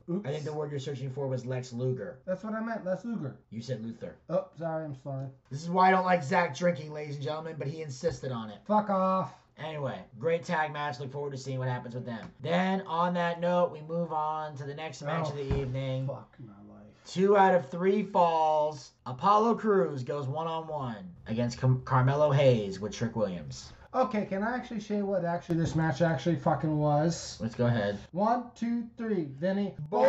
Speaker 3: Oh, oops.
Speaker 1: I think the word you're searching for was Lex Luger.
Speaker 3: That's what I meant, Lex Luger.
Speaker 1: You said Luther.
Speaker 3: Oh, sorry, I'm sorry.
Speaker 1: This is why I don't like Zack drinking, ladies and gentlemen, but he insisted on it.
Speaker 3: Fuck off.
Speaker 1: Anyway, great tag match. Look forward to seeing what happens with them. Then, on that note, we move on to the next match
Speaker 3: Oh,
Speaker 1: of the oh, evening.
Speaker 3: Fuck my life.
Speaker 1: Two out of three falls. Apollo Crews goes one on one against Car- Carmelo Hayes with Trick Williams.
Speaker 3: Okay, can I actually say what actually this match actually fucking was?
Speaker 1: Let's go ahead.
Speaker 3: One, two, three. Vinny. Boring.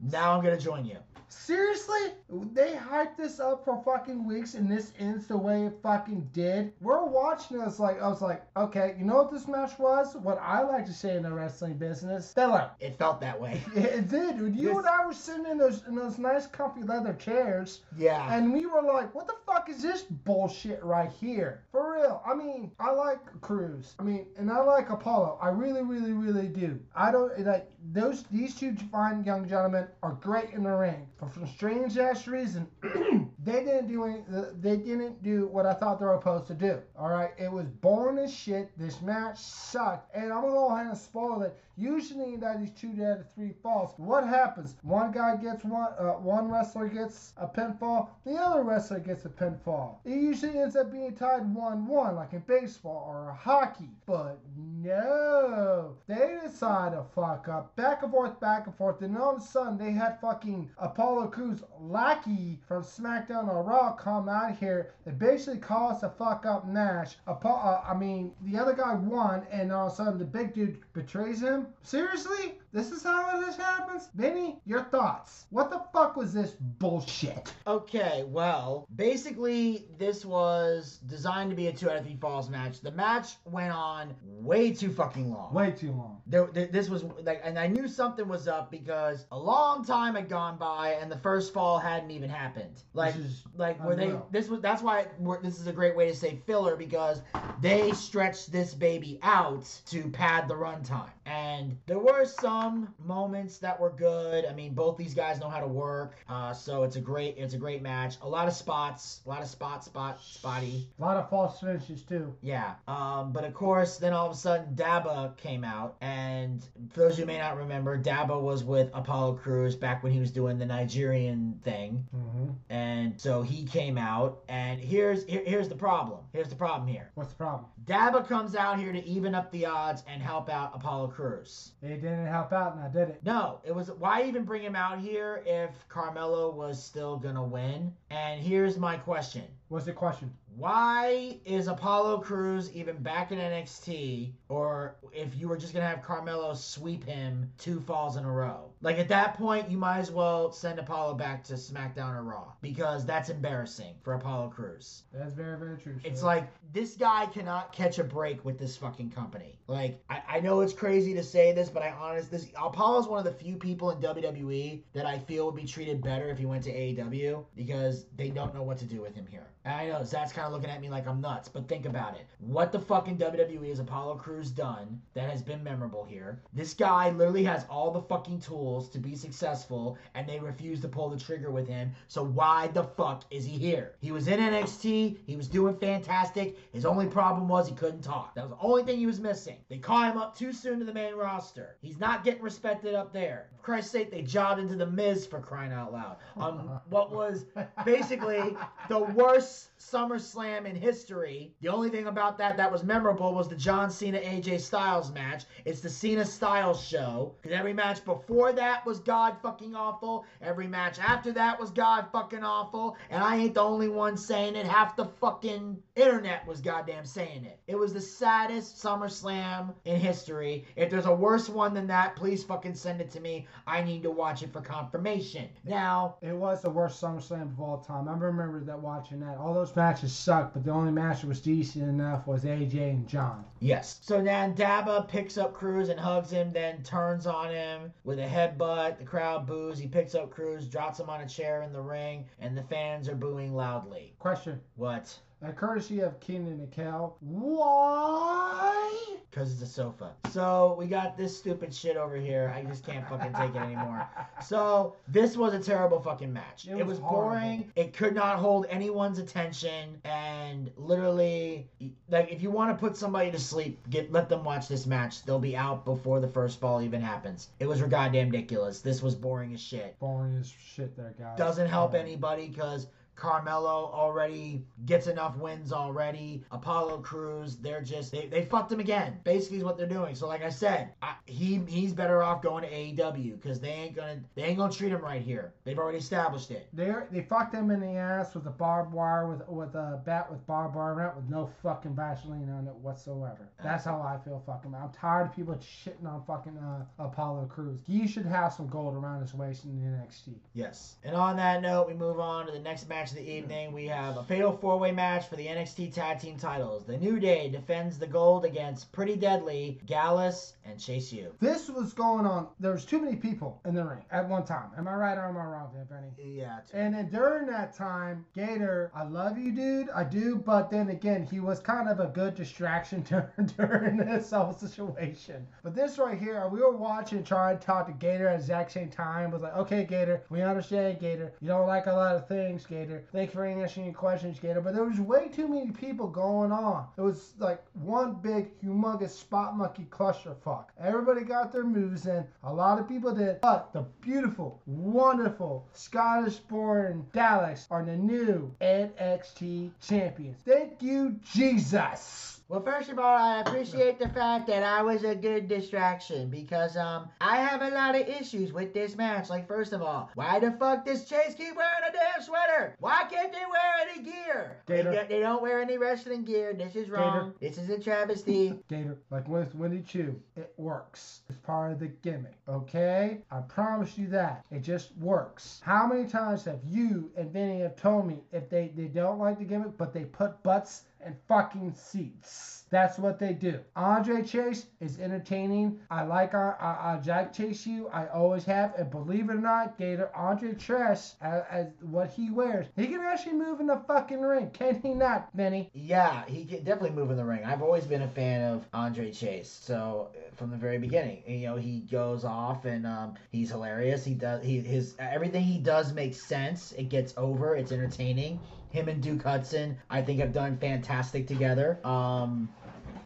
Speaker 1: Now I'm gonna join you.
Speaker 3: Seriously? They hyped this up for fucking weeks and this ends the way it fucking did? We're watching this like, I was like, okay, you know what this match was? What I like to say in the wrestling business? Filler.
Speaker 1: It felt that way.
Speaker 3: It did, dude. You
Speaker 1: This-
Speaker 3: and I were sitting in those in those nice comfy leather chairs
Speaker 1: Yeah.
Speaker 3: and we were like, what the fuck is this bullshit right here? For real. I mean, I like Crews. I mean, and I like Apollo. I really, really, really do. I don't like those these two fine young gentlemen are great in the ring. but For some strange ass reason, they didn't do any they didn't do what I thought they were supposed to do. Alright? It was boring as shit. This match sucked. And I'm gonna go ahead and spoil it. Usually that is two out of three falls. What happens? One guy gets one, uh, one wrestler gets a pinfall, the other wrestler gets a pinfall. It usually ends up being tied one-one, like in baseball or hockey. But no, they decide to fuck up, back and forth, back and forth. And all of a sudden, they had fucking Apollo Crews lackey from SmackDown or Raw come out here and basically caused a fuck up Nash. Apo- uh, I mean, the other guy won, and all of a sudden the big dude betrays him. Seriously? This is how this happens? Vinny, your thoughts. What the fuck was this bullshit?
Speaker 1: Okay, well, basically, this was designed to be a two out of three falls match. The match went on way too fucking long.
Speaker 3: Way too long.
Speaker 1: There, there- this was like, and I knew something was up because a long time had gone by and the first fall hadn't even happened. Like,
Speaker 3: This is
Speaker 1: like where they this was that's why we're, this is a great way to say filler because they stretched this baby out to pad the runtime. And there were some moments that were good. I mean, both these guys know how to work, uh, so it's a great it's a great match. A lot of spots, a lot of spot spot spotty.
Speaker 3: A lot of false finishes too.
Speaker 1: Yeah. Um, but of course, then all of a sudden, Dabba came out. And for those who may not remember, Dabba was with Apollo Crews back when he was doing the Nigerian thing.
Speaker 3: Mm-hmm.
Speaker 1: And so he came out. And here's here, here's the problem. Here's the problem here.
Speaker 3: What's the problem?
Speaker 1: Dabba comes out here to even up the odds and help out Apollo Crews.
Speaker 3: It didn't help out, and I did it.
Speaker 1: No, it was why even bring him out here if Carmelo was still gonna win? And here's my question.
Speaker 3: What's the question?
Speaker 1: Why is Apollo Crews even back in NXT? Or if you were just gonna have Carmelo sweep him two falls in a row? Like at that point, you might as well send Apollo back to SmackDown or Raw because that's embarrassing for Apollo Crews.
Speaker 3: That's very, very true.
Speaker 1: It's like this guy cannot catch a break with this fucking company. Like I, I know it's crazy to say this, but I honest this Apollo's one of the few people in WWE that I feel would be treated better if he went to AEW because they don't know what to do with him here I know Zack's kind of looking at me like I'm nuts, but think about it. What the fucking WWE has Apollo Crews done that has been memorable here? This guy literally has all the fucking tools to be successful, and they refuse to pull the trigger with him. So why the fuck is he here? He was in NXT. He was doing fantastic. His only problem was he couldn't talk. That was the only thing he was missing. They caught him up too soon to the main roster. He's not getting respected up there. For Christ's sake, they jobbed into the Miz for crying out loud. On what was basically the worst SummerSlam in history. The only thing about that that was memorable was the John Cena AJ Styles match. It's the Cena Styles show. Because every match before that was god fucking awful. Every match after that was god fucking awful. And I ain't the only one saying it. Half the fucking internet was goddamn saying it. It was the saddest SummerSlam in history. If there's a worse one than that, please fucking send it to me. I need to watch it for confirmation. Now,
Speaker 3: It was the worst SummerSlam of all time. I remember that watching that. All those matches sucked, but the only match that was decent enough was AJ and John.
Speaker 1: Yes. So then Dabba picks up Crews and hugs him, then turns on him with a headbutt. The crowd boos. He picks up Crews, drops him on a chair in the ring, and the fans are booing loudly.
Speaker 3: Question.
Speaker 1: What?
Speaker 3: Uh, courtesy of Keenan and Kel, why?
Speaker 1: Because it's a sofa. So we got this stupid shit over here. I just can't fucking take it anymore. So this was a terrible fucking match.
Speaker 3: It
Speaker 1: It
Speaker 3: was
Speaker 1: was, boring. It could not hold anyone's attention, and literally, like if you want to put somebody to sleep, get let them watch this match. They'll be out before the first ball even happens. It was goddamn ridiculous. This was boring as shit.
Speaker 3: Boring as shit there, guys.
Speaker 1: Doesn't help anybody because Carmelo already gets enough wins already. Apollo Crews, they're just they, they fucked him again. Basically, is what they're doing. So, like I said, I, he he's better off going to AEW because they ain't gonna they ain't gonna treat him right here. They've already established it.
Speaker 3: They they fucked him in the ass with a barbed wire with with a bat with barbed wire on it with no fucking Vaseline on it whatsoever. That's how I feel fucking. I'm tired of people shitting on fucking uh, Apollo Crews. He should have some gold around his waist in NXT.
Speaker 1: Yes. And on that note, we move on to the next match of the evening. We have a fatal four way match for the NXT Tag Team titles. The New Day defends the gold against Pretty Deadly, Gallus, and Chase U.
Speaker 3: This was going on. There was too many people in the ring at one time. Am I right or am I wrong, Vinny?
Speaker 1: Yeah.
Speaker 3: And then during that time, Gator, I love you, dude. I do. But then again, he was kind of a good distraction during, during this whole situation. But this right here, we were watching, trying to talk to Gator at the exact same time. Was like, okay, Gator, we understand, Gator. You don't like a lot of things, Gator. Thanks for answering your questions, Gator. But there was way too many people going on. It was like one big, humongous spot monkey clusterfuck. Everybody got their moves in. A lot of people did. But the beautiful, wonderful Scottish born Gallus are the new NXT champions. Thank you, Jesus.
Speaker 1: Well, first of all, I appreciate the fact that I was a good distraction because um I have a lot of issues with this match. Like, first of all, why the fuck does Chase keep wearing a damn sweater? Why can't they wear any gear? They,
Speaker 3: Gator.
Speaker 1: don't- they don't wear any wrestling gear. This is wrong. This is a travesty.
Speaker 3: Gator, like with Winnie Chew, it works. It's part of the gimmick, okay? I promise you that. It just works. How many times have you and Vinny have told me if they, they don't like the gimmick, but they put butts and fucking seats? That's what they do. Andre Chase is entertaining. I like our, our, our Jack Chase you. I always have. And believe it or not, Gator, Andre Chase, as, as what he wears, he can actually move in the fucking ring. Can he not, Vinny?
Speaker 1: Yeah, he can definitely move in the ring. I've always been a fan of Andre Chase. So uh, from the very beginning, you know, he goes off and um, he's hilarious. He does he his everything he does makes sense. It gets over. It's entertaining. Him and Duke Hudson, I think, have done fantastic together. Um,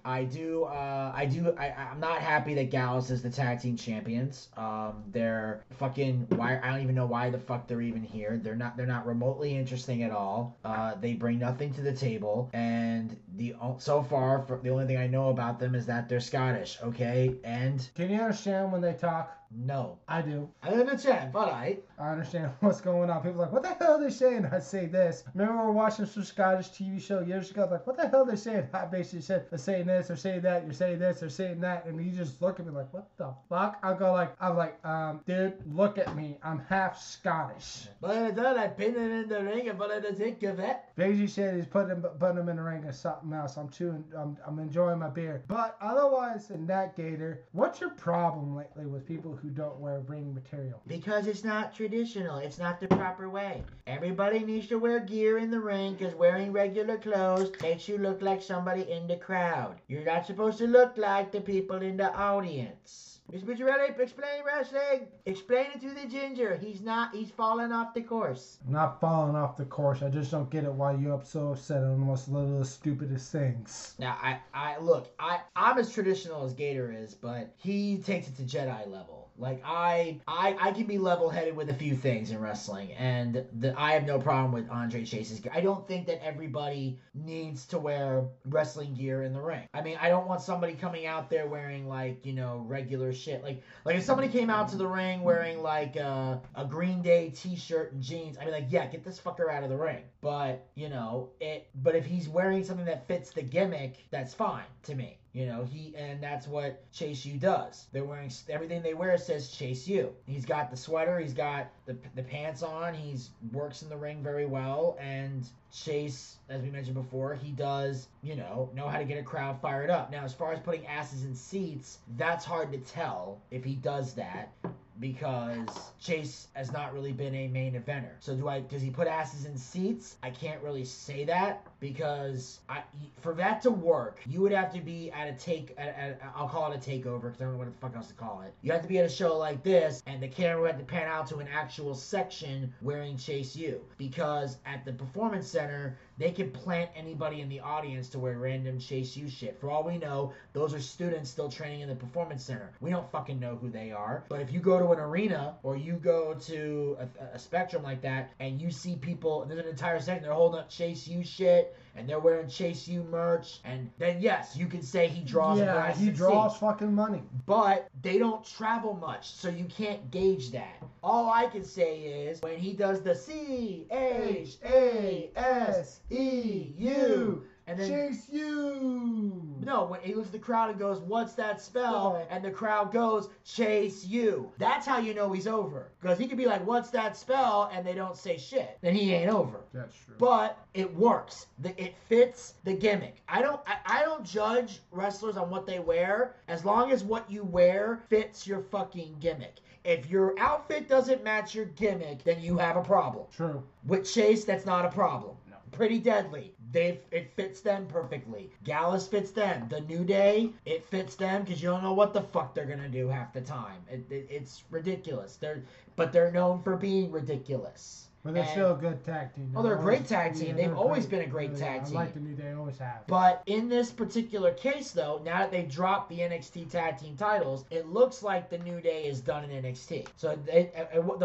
Speaker 1: I do. Uh, I do. I, I'm not happy that Gallus is the tag team champions. Um, they're fucking. Why? I don't even know why the fuck they're even here. They're not. They're not remotely interesting at all. Uh, they bring nothing to the table. And the so far, for, the only thing I know about them is that they're Scottish. Okay, and
Speaker 3: Can you understand when they talk?
Speaker 1: No,
Speaker 3: I do.
Speaker 1: I live in chat, but I.
Speaker 3: I understand what's going on. People are like, what the hell are they saying? I say this. Remember we were watching some Scottish TV show years ago? Like, what the hell are they saying? I basically said, they're saying this, they're saying that, you're saying this, they're saying that, and you just look at me like, what the fuck? I'll go like, I'm like, um, dude, look at me. I'm half Scottish.
Speaker 1: But I thought I'd pin him in the ring, and but I didn't think of it.
Speaker 3: Basically said he's putting him, putting him in the ring or something. else. I'm chewing. I'm, I'm enjoying my beer. But otherwise, in that Gator, what's your problem lately with people who don't wear ring material?
Speaker 1: Because it's not traditional. It's not the proper way. Everybody needs to wear gear in the ring because wearing regular clothes makes you look like somebody in the crowd. You're not supposed to look like the people in the audience. Miss Bucciarelli, explain wrestling. Explain it to the ginger. He's not. He's falling off the course.
Speaker 3: I'm not falling off the course. I just don't get it why you're up so upset on the most littlest, stupidest things.
Speaker 1: Now, I, I look. I, I'm as traditional as Gator is, but he takes it to Jedi level. Like I, I, I can be level-headed with a few things in wrestling, and the, I have no problem with Andre Chase's gear. I don't think that everybody needs to wear wrestling gear in the ring. I mean, I don't want somebody coming out there wearing like you know regular shit. Like, like if somebody came out to the ring wearing like uh, a Green Day T-shirt and jeans, I'd be like, yeah, get this fucker out of the ring. But you know it. But if he's wearing something that fits the gimmick, that's fine to me. You know, he and that's what Chase U does. They're wearing everything they wear says Chase U. He's got the sweater, he's got the, the pants on, he's works in the ring very well, and Chase, as we mentioned before, he does, you know, know how to get a crowd fired up. Now, as far as putting asses in seats, that's hard to tell if he does that because Chase has not really been a main eventer. So do I does he put asses in seats? I can't really say that because I for that to work, you would have to be at a take at, at I'll call it a takeover because I don't know what the fuck else to call it. You have to be at a show like this and the camera had to pan out to an actual section wearing Chase U because at the performance center they could plant anybody in the audience to wear random Chase you shit. For all we know, those are students still training in the performance center. We don't fucking know who they are. But if you go to an arena or you go to a, a spectrum like that and you see people, there's an entire section, they're holding up Chase you shit and they're wearing Chase U merch, and then yes, you can say he draws.
Speaker 3: yeah, he draws fucking money.
Speaker 1: but they don't travel much, so you can't gauge that. All I can say is when he does the C H A S E U, and then
Speaker 3: Chase you.
Speaker 1: no, when he looks at the crowd and goes, "What's that spell?"
Speaker 3: Oh.
Speaker 1: and the crowd goes, "Chase you." That's how you know he's over, because he could be like, "What's that spell?" and they don't say shit. Then he ain't over
Speaker 3: That's true.
Speaker 1: but it works. The, it fits the gimmick. I don't I, I don't judge wrestlers on what they wear as long as what you wear fits your fucking gimmick. If your outfit doesn't match your gimmick, then you have a problem.
Speaker 3: true.
Speaker 1: With Chase, that's not a problem.
Speaker 3: No.
Speaker 1: Pretty deadly. They it fits them perfectly. Gallus fits them. The New Day, it fits them because you don't know what the fuck they're gonna do half the time. It, it, it's ridiculous. They're but they're known for being ridiculous.
Speaker 3: But they're
Speaker 1: And-
Speaker 3: still a good tag team.
Speaker 1: Oh, they're a
Speaker 3: They're
Speaker 1: great tag team. They've
Speaker 3: they're
Speaker 1: always been a great
Speaker 3: Yeah,
Speaker 1: tag
Speaker 3: I
Speaker 1: team.
Speaker 3: like the New Day always have.
Speaker 1: But in this particular case, though, now that they've dropped the NXT tag team titles, it looks like the New Day is done in NXT. So they,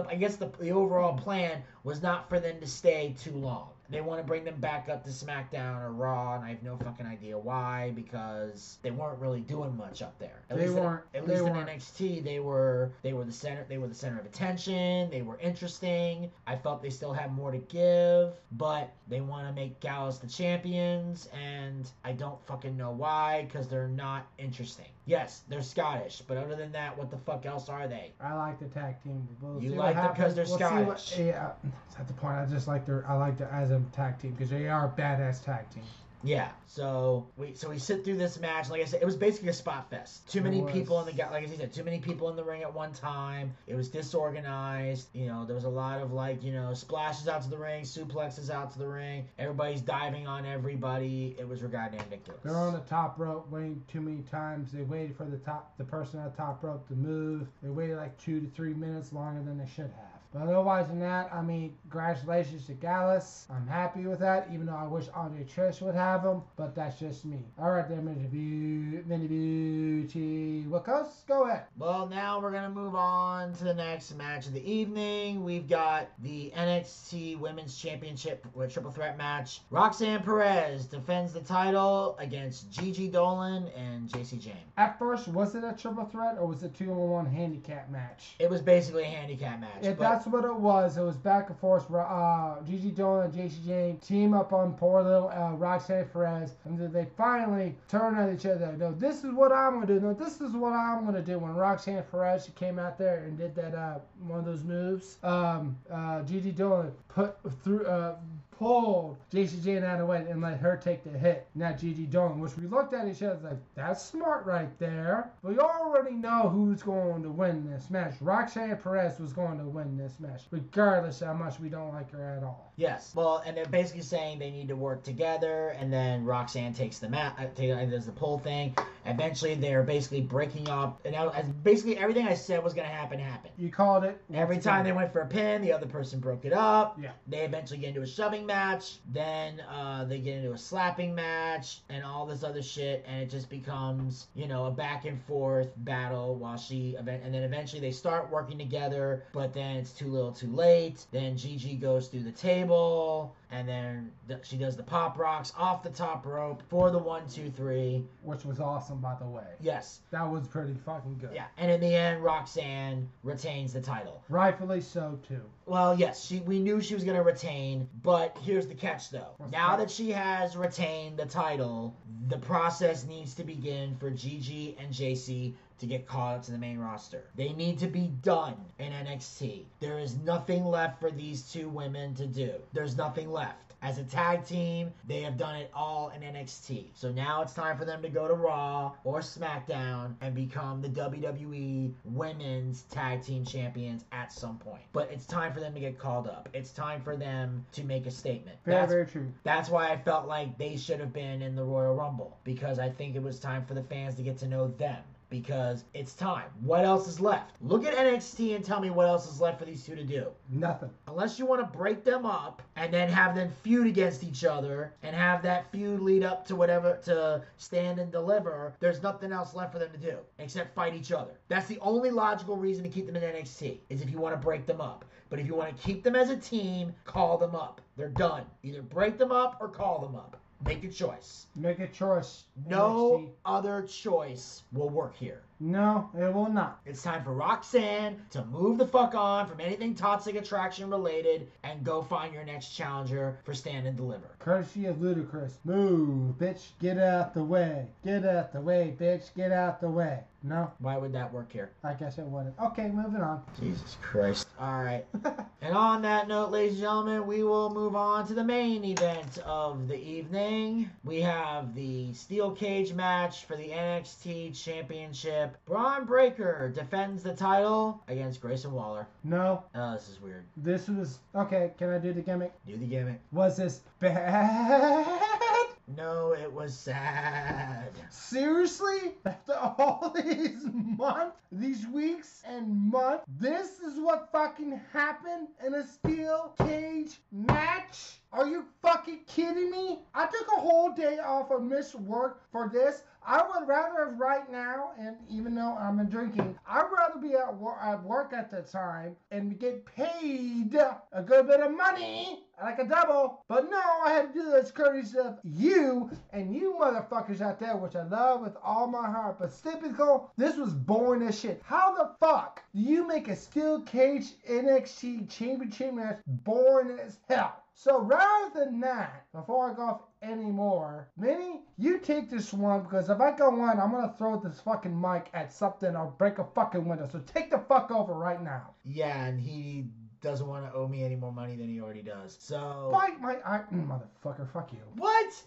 Speaker 1: I guess the, the overall plan was not for them to stay too long. They want to bring them back up to SmackDown or Raw, and I have no fucking idea why because they weren't really doing much up there. At
Speaker 3: They
Speaker 1: least in-
Speaker 3: weren't.
Speaker 1: at
Speaker 3: They
Speaker 1: least in
Speaker 3: weren't.
Speaker 1: NXT, they were they were the center. They were the center of attention. They were interesting. I felt they still had more to give, but they want to make Gallus the champions, and I don't fucking know why because they're not interesting. Yes, they're Scottish, but other than that, what the fuck else are they?
Speaker 3: I like the tag team. We'll
Speaker 1: You like them 'cause
Speaker 3: happens.
Speaker 1: they're
Speaker 3: We'll see what-
Speaker 1: Scottish.
Speaker 3: yeah, uh, that's the point. I just like their. I like the as a tag team because they are a badass tag team.
Speaker 1: Yeah. So we so we sit through this match. Like I said, it was basically a spot fest. Too many people in the like I said, too many people in the ring at one time. It was disorganized. You know, there was a lot of like you know splashes out to the ring, suplexes out to the ring. Everybody's diving on everybody. It was goddamn ridiculous.
Speaker 3: They're on the top rope waiting too many times. They waited for the top the person on the top rope to move. They waited like two to three minutes longer than they should have. But otherwise than that, I mean, congratulations to Gallus. I'm happy with that, even though I wish Andre Trish would have him. But that's just me. All right, then, Minnie Beauty. Wilkos, go ahead.
Speaker 1: Well, now we're gonna move on to the next match of the evening. We've got the NXT Women's Championship with triple threat match. Roxanne Perez defends the title against Gigi Dolin and Jacy Jayne.
Speaker 3: At first, was it a triple threat or was it a two on one handicap match?
Speaker 1: It was basically a handicap match.
Speaker 3: Yeah,
Speaker 1: but
Speaker 3: that's what it was. It was back and forth. Uh, Gigi Dolin and JC James team up on poor little uh, Roxanne Perez, and then they finally turn on each other. No, this is what I'm gonna do. No, this is what I'm gonna do. When Roxanne Perez she came out there and did that uh, one of those moves, um, uh, Gigi Dolin put through uh pulled Jacy Jayne out of the way and let her take the hit, not Gigi Dolin, which we looked at each other like, that's smart right there. We already know who's going to win this match. Roxanne Perez was going to win this match, regardless how much we don't like her at all.
Speaker 1: Yes. Well, and they're basically saying they need to work together, and then Roxanne takes the mat, uh, uh, does the pull thing. Eventually, they're basically breaking up, and as basically everything I said was gonna happen happened.
Speaker 3: You called it.
Speaker 1: Every time they went for a pin, the other person broke it up.
Speaker 3: Yeah.
Speaker 1: They eventually get into a shoving match. Then uh, they get into a slapping match and all this other shit, and it just becomes, you know, a back and forth battle. While she, event- and then eventually they start working together, but then it's too little, too late. Then Gigi goes through the table, and then th- she does the pop rocks off the top rope for the one, two, three.
Speaker 3: Which was awesome, by the way.
Speaker 1: Yes,
Speaker 3: That was pretty fucking good.
Speaker 1: yeah. And in the end, Roxanne retains the title.
Speaker 3: Rightfully so, too.
Speaker 1: Well, yes, she we knew she was going to retain, but here's the catch though. Now that she has retained the title, the process needs to begin for Gigi and Jacy to get called up to the main roster. They need to be done in NXT. There is nothing left for these two women to do. There's nothing left. As a tag team, they have done it all in NXT. So now it's time for them to go to Raw or SmackDown and become the WWE Women's Tag Team Champions at some point. But it's time for them to get called up. It's time for them to make a statement.
Speaker 3: Very,
Speaker 1: That's
Speaker 3: very true.
Speaker 1: that's why I felt like they should have been in the Royal Rumble because I think it was time for the fans to get to know them because it's time. What else is left? Look at NXT and tell me what else is left for these two to do.
Speaker 3: Nothing.
Speaker 1: Unless you want to break them up and then have them feud against each other and have that feud lead up to whatever to stand and deliver, there's nothing else left for them to do except fight each other. That's the only logical reason to keep them in NXT is if you want to break them up. But if you want to keep them as a team, call them up. They're done. Either break them up or call them up. Make a choice.
Speaker 3: Make a choice.
Speaker 1: No
Speaker 3: NXT.
Speaker 1: other choice will work here.
Speaker 3: No, it will not.
Speaker 1: It's time for Roxanne to move the fuck on from anything toxic attraction related and go find your next challenger for stand and deliver.
Speaker 3: Courtesy of Ludacris. Move, bitch. Get out the way. Get out the way, bitch. Get out the way. No,
Speaker 1: Why would that work here?
Speaker 3: I guess it wouldn't. Okay, moving on.
Speaker 1: Jesus Christ. All right. and on that note, ladies and gentlemen, we will move on to the main event of the evening. We have the steel cage match for the NXT Championship. Bron Breakker defends the title against Grayson Waller.
Speaker 3: No,
Speaker 1: Oh, this is weird.
Speaker 3: this was okay. Can I do the gimmick?
Speaker 1: Do the gimmick.
Speaker 3: Was this bad?
Speaker 1: No, it was sad.
Speaker 3: Seriously? After all these months, these weeks and months, this is what fucking happened in a steel cage match? Are you fucking kidding me? I took a whole day off of missed work for this. I would rather right now, and even though I'm drinking, I'd rather be at, wor- at work at the time and get paid a good bit of money, like a double. But no, I had to do this courtesy of you and you motherfuckers out there, which I love with all my heart. But typical, this was boring as shit. How the fuck do you make a steel cage NXT championship match boring as hell? So rather than that, before I go off anymore, Vinny, you take this one because if I go on, I'm gonna throw this fucking mic at something or break a fucking window. So take the fuck over right now.
Speaker 1: Yeah, and he doesn't want to owe me any more money than he already does. So.
Speaker 3: Bite my eye, mm, motherfucker. Fuck you.
Speaker 1: What?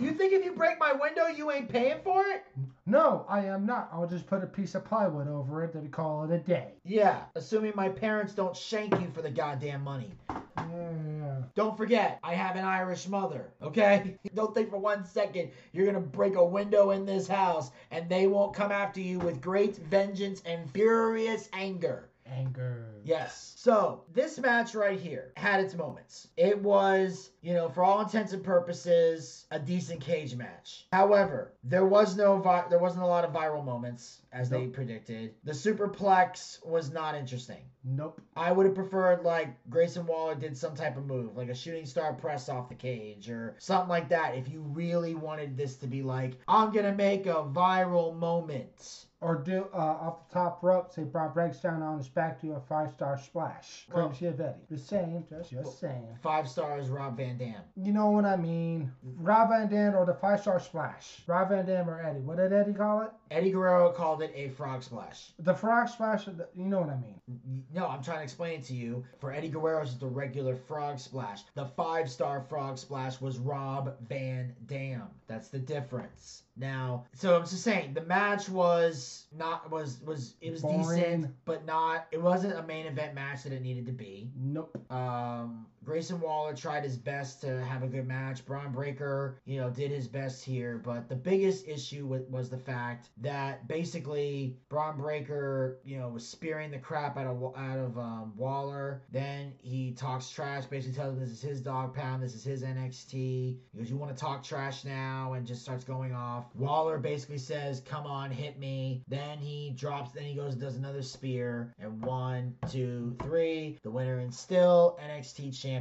Speaker 1: You think if you break my window, you ain't paying for it?
Speaker 3: No, I am not. I'll just put a piece of plywood over it and call it a day.
Speaker 1: Yeah, assuming my parents don't shank you for the goddamn money.
Speaker 3: Yeah.
Speaker 1: Don't forget, I have an Irish mother, okay? Don't think for one second you're gonna break a window in this house and they won't come after you with great vengeance and furious anger.
Speaker 3: Anger.
Speaker 1: Yes. So this match right here had its moments. It was, you know, for all intents and purposes, a decent cage match. However, there was no vi- there wasn't a lot of viral moments as they predicted. The superplex was not interesting.
Speaker 3: Nope.
Speaker 1: I would have preferred like Grayson Waller did some type of move, like a shooting star press off the cage or something like that. If you really wanted this to be like, I'm gonna make a viral moment.
Speaker 3: Or do uh, off the top rope, say Braun breaks down on his back, do a five star splash.
Speaker 1: Well-
Speaker 3: of Eddie. Just just, just saying.
Speaker 1: Five stars, Rob Van Dam.
Speaker 3: You know what I mean. Rob Van Dam or the five star splash. Rob Van Dam or Eddie. What did Eddie call it?
Speaker 1: Eddie Guerrero called it a frog splash.
Speaker 3: The frog splash. The, you know what I mean.
Speaker 1: No, I'm trying to explain it to you. For Eddie Guerrero's, it's the regular frog splash. The five star frog splash was Rob Van Dam. That's the difference. Now, so I'm just saying the match was not was was it was
Speaker 3: Boring.
Speaker 1: decent, but not. It wasn't a main event match that it needed to be.
Speaker 3: Nope.
Speaker 1: Um, Grayson Waller tried his best to have a good match. Bron Breakker, you know, did his best here. But the biggest issue wa- was the fact that basically Bron Breakker, you know, was spearing the crap out of out of um, Waller. Then he talks trash, basically tells him this is his dog pound, this is his NXT. He goes, "You want to talk trash now?" and just starts going off. Waller basically says, "Come on, hit me." Then he drops. Then he goes and does another spear. And one, two, three. The winner and still NXT champion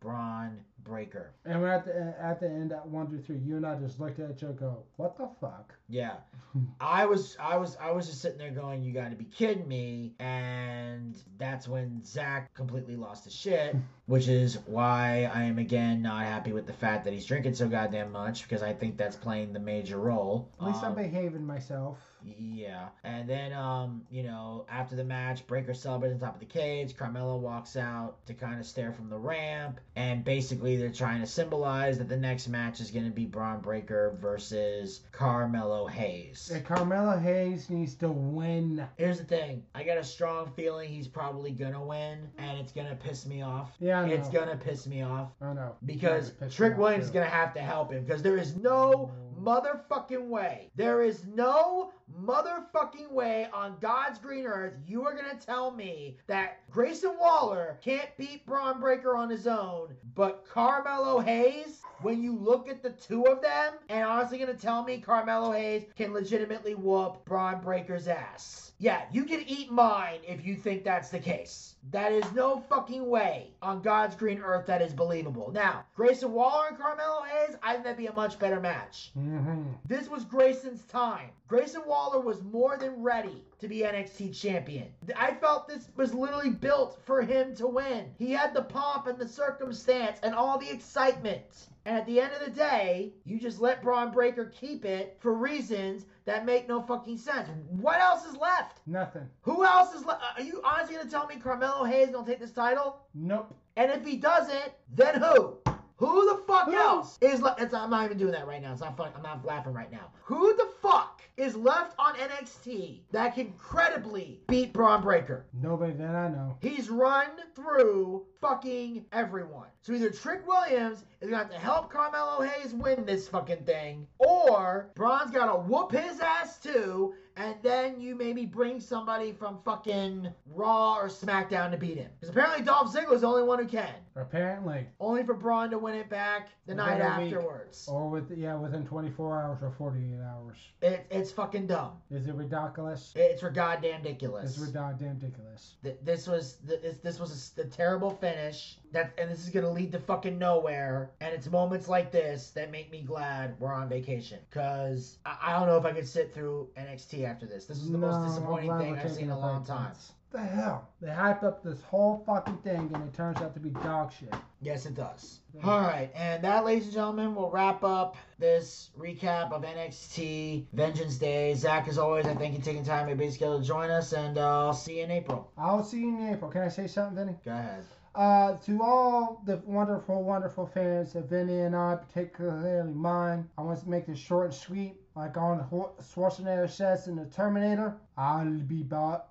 Speaker 1: Bron Breakker.
Speaker 3: And we're at the at the end at one, two, three. You and I just looked at each other, and go, what the fuck?
Speaker 1: Yeah. I was I was I was just sitting there going, You gotta be kidding me and that's when Zack completely lost his shit, which is why I am again not happy with the fact that he's drinking so goddamn much, because I think that's playing the major role.
Speaker 3: At least I'm
Speaker 1: Um,
Speaker 3: behaving myself.
Speaker 1: Yeah. And then, um, you know, after the match, Breakker celebrates on top of the cage. Carmelo walks out to kind of stare from the ramp. And basically, they're trying to symbolize that the next match is going to be Bron Breakker versus Carmelo Hayes.
Speaker 3: And Carmelo Hayes needs to win.
Speaker 1: Here's the thing I got a strong feeling he's probably going to win. And it's going to piss me off.
Speaker 3: Yeah, I know.
Speaker 1: It's going to piss me off.
Speaker 3: I know.
Speaker 1: Because Trick Williams is going to have to help him. Because there is no motherfucking way. There is no motherfucking way on God's green earth you are going to tell me that Grayson Waller can't beat Bron Breakker on his own, but Carmelo Hayes, when you look at the two of them, and honestly going to tell me Carmelo Hayes can legitimately whoop Bron Breakker's ass. Yeah, you can eat mine if you think that's the case. That is no fucking way on God's green earth that is believable. Now, Grayson Waller and Carmelo Hayes, I think that'd be a much better match.
Speaker 3: Mm-hmm.
Speaker 1: This was Grayson's time. Grayson Waller was more than ready to be NXT champion. I felt this was literally built for him to win. He had the pomp and the circumstance and all the excitement. And at the end of the day, you just let Bron Breakker keep it for reasons that make no fucking sense. What else is left?
Speaker 3: Nothing.
Speaker 1: Who else is left? Uh, are you honestly gonna tell me Carmelo Hayes gonna take this title?
Speaker 3: Nope.
Speaker 1: And if he doesn't, then who? Who the fuck
Speaker 3: Who?
Speaker 1: else is left? I'm not even doing that right now. It's not fun. I'm not laughing right now. Who the fuck is left on NXT that can credibly beat Bron Breakker?
Speaker 3: Nobody that I know.
Speaker 1: He's run through fucking everyone. So either Trick Williams is gonna have to help Carmelo Hayes win this fucking thing, or Bron's gotta whoop his ass too, and then you maybe bring somebody from fucking Raw or SmackDown to beat him. Because apparently Dolph Ziggler's the only one who can.
Speaker 3: Apparently.
Speaker 1: Only for Bron to win it back the night
Speaker 3: Within a week.
Speaker 1: afterwards.
Speaker 3: Or with yeah, within 24 hours or 48 hours.
Speaker 1: It, it's fucking dumb.
Speaker 3: Is it ridiculous?
Speaker 1: It's for goddamn ridiculous.
Speaker 3: It's goddamn ridiculous.
Speaker 1: Th- this was th- this, this was a, s- a terrible finish that and this is gonna lead to fucking nowhere and it's moments like this that make me glad we're on vacation because I, I don't know if I could sit through NXT after this this is the
Speaker 3: No,
Speaker 1: most disappointing thing I've seen in a long time.
Speaker 3: The hell? They hyped up this whole fucking thing and it turns out to be dog shit.
Speaker 1: yes it does all right and that ladies and gentlemen will wrap up this recap of NXT Vengeance Day Zack as always I thank you for taking time out of your busy schedule to join us and uh, I'll see you in April
Speaker 3: I'll see you in April. Can I say something, Vinny?
Speaker 1: go ahead
Speaker 3: Uh, to all the wonderful, wonderful fans of Vinny and I, particularly mine, I want to make this short and sweet. Like Hor- Schwarzenegger says in The Terminator, I'll be back.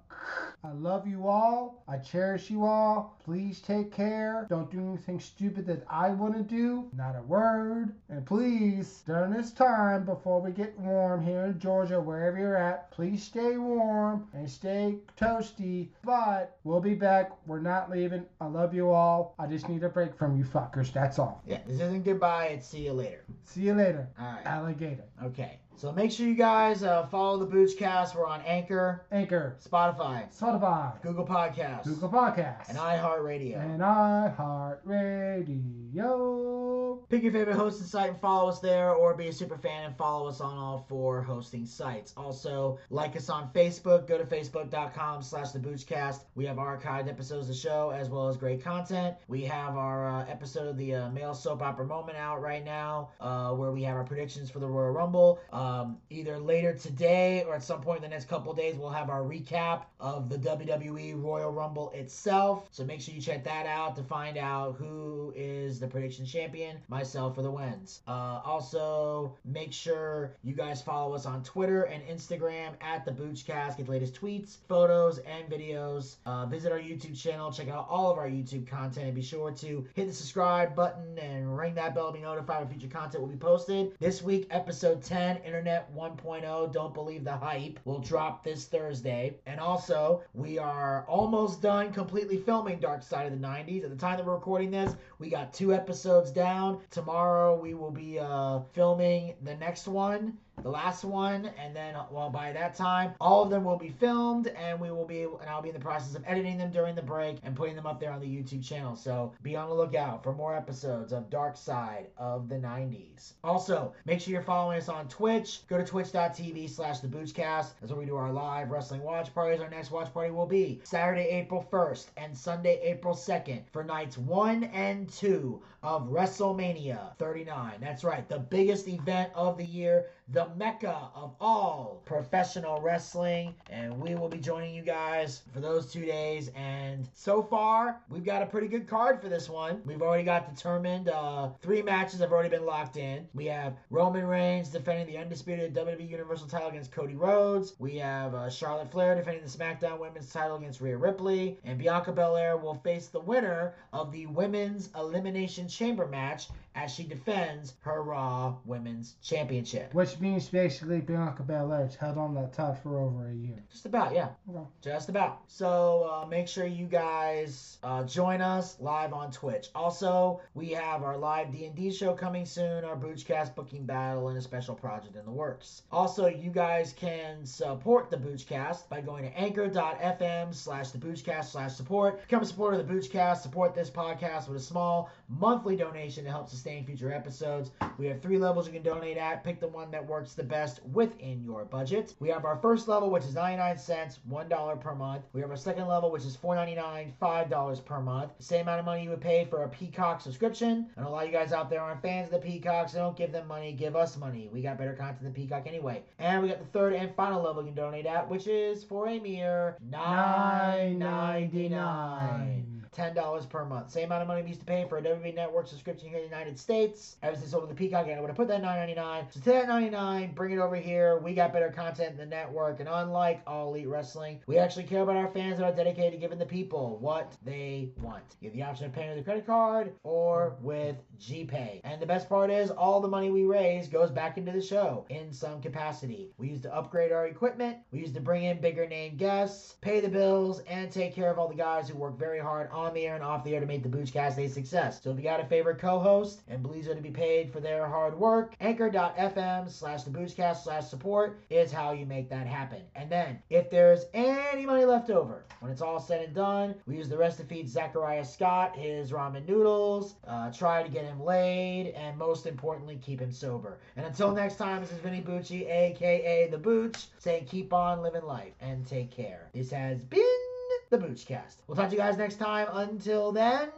Speaker 3: I love you all. I cherish you all. Please take care. Don't do anything stupid that I want to do. Not a word. And please, during this time before we get warm here in Georgia, wherever you're at, please stay warm and stay toasty. But we'll be back. We're not leaving. I love you all. I just need a break from you fuckers. That's all.
Speaker 1: yeah this isn't goodbye it's see you later
Speaker 3: See you later.
Speaker 1: all right
Speaker 3: Alligator.
Speaker 1: Okay, so make sure you guys uh, follow the Boochcast. We're on Anchor,
Speaker 3: Anchor.
Speaker 1: Spotify,
Speaker 3: Spotify.
Speaker 1: Google Podcasts,
Speaker 3: Google Podcasts.
Speaker 1: and iHeartRadio.
Speaker 3: And iHeartRadio.
Speaker 1: pick your favorite hosting site and follow us there, or be a super fan and follow us on all four hosting sites. Also, like us on Facebook. Go to facebook.com slash the Boochcast. We have archived episodes of the show as well as great content. We have our uh, episode of the uh, male soap opera moment out right now, uh, where we have our predictions for the Royal Rumble. Um, either later today or at some point in the next couple days, we'll have our recap of the WWE Royal Rumble itself. So make sure you check that out to find out who is the prediction champion, myself or the wins. Uh, also, make sure you guys follow us on Twitter and Instagram at the Boochcast. Get the latest tweets, photos, and videos. Uh, visit our YouTube channel. Check out all of our YouTube content. And be sure to hit the subscribe button and ring that bell to be notified when future content will be posted. This week, episode 10, Internet 1.0, Don't Believe the Hype, will drop this Thursday. And also, we are almost done completely filming Dark Side of the 90s. At the time that we're recording this, we got two episodes down. Tomorrow, we will be uh, filming the next one the last one, and then well by that time, all of them will be filmed, and we will be and I'll be in the process of editing them during the break and putting them up there on the YouTube channel. So be on the lookout for more episodes of Dark Side of the 90s. Also, make sure you're following us on Twitch. Go to twitch.tv slash the Boochcast. That's where we do our live wrestling watch parties. Our next watch party will be Saturday, April 1st and Sunday, April 2nd for nights one and two of WrestleMania 39. That's right, the biggest event of the year the mecca of all professional wrestling. And we will be joining you guys for those two days. And so far, we've got a pretty good card for this one. We've already got determined. Uh, three matches have already been locked in. We have Roman Reigns defending the undisputed WWE Universal title against Cody Rhodes. We have uh, Charlotte Flair defending the SmackDown Women's title against Rhea Ripley. And Bianca Belair will face the winner of the Women's Elimination Chamber match as she defends her Raw Women's Championship.
Speaker 3: Which means basically Bianca Belair's held on that title for over a year.
Speaker 1: Just about, yeah.
Speaker 3: Okay.
Speaker 1: Just about. So uh, make sure you guys uh, join us live on Twitch. Also, we have our live D&D show coming soon, our Boochcast booking battle, and a special project in the works. Also, you guys can support the Boochcast by going to anchor.fm slash the Boochcast slash support. Become a supporter of the Boochcast. Support this podcast with a small monthly donation to help sustain future episodes. We have three levels you can donate at. Pick the one that works the best within your budget. We have our first level, which is 99 cents, $1 per month. We have our second level, which is $4.99, $5 per month. Same amount of money you would pay for a Peacock subscription. And a lot of you guys out there aren't fans of the Peacock, so don't give them money, give us money. We got better content than Peacock anyway. And we got the third and final level you can donate at, which is for a mere $9.99. $10 per month. Same amount of money we used to pay for a WWE Network subscription here in the United States. Ever since over the Peacock, and I would have put that $9.99. So to that $9.99, bring it over here. We got better content than the network. And unlike All Elite Wrestling, we actually care about our fans and are dedicated to giving the people what they want. You have the option of paying with a credit card or with GPay. And the best part is all the money we raise goes back into the show in some capacity. We use to upgrade our equipment. We use to bring in bigger name guests, pay the bills, and take care of all the guys who work very hard on the air and off the air to make the Boochcast a success. So if you got a favorite co-host and believes to be paid for their hard work, anchor.fm slash the Boochcast slash support is how you make that happen. And then if there's any money left over, when it's all said and done, we use the rest to feed Zachariah Scott his ramen noodles, uh, try to get him laid, and most importantly, keep him sober. And until next time, this is Vinny Bucci, aka The Booch, saying keep on living life and take care. This has been the Boochcast. We'll talk to you guys next time. Until then,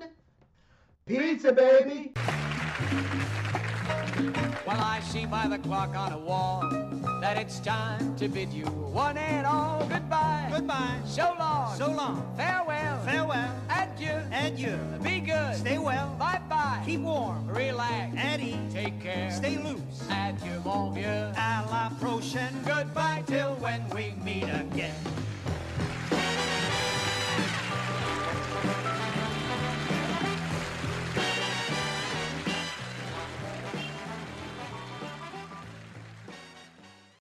Speaker 1: pizza, baby!
Speaker 2: Well, I see by the clock on a wall that it's time to bid you one and all goodbye.
Speaker 4: Goodbye.
Speaker 2: So long.
Speaker 4: So long.
Speaker 2: Farewell.
Speaker 4: Farewell.
Speaker 2: Adieu.
Speaker 4: Adieu.
Speaker 2: Be good.
Speaker 4: Stay well.
Speaker 2: Bye bye.
Speaker 4: Keep warm.
Speaker 2: Relax.
Speaker 4: And eat.
Speaker 2: Take care.
Speaker 4: Stay loose.
Speaker 2: Adieu, mon vieux.
Speaker 4: À la prochaine.
Speaker 2: Goodbye till when we meet again.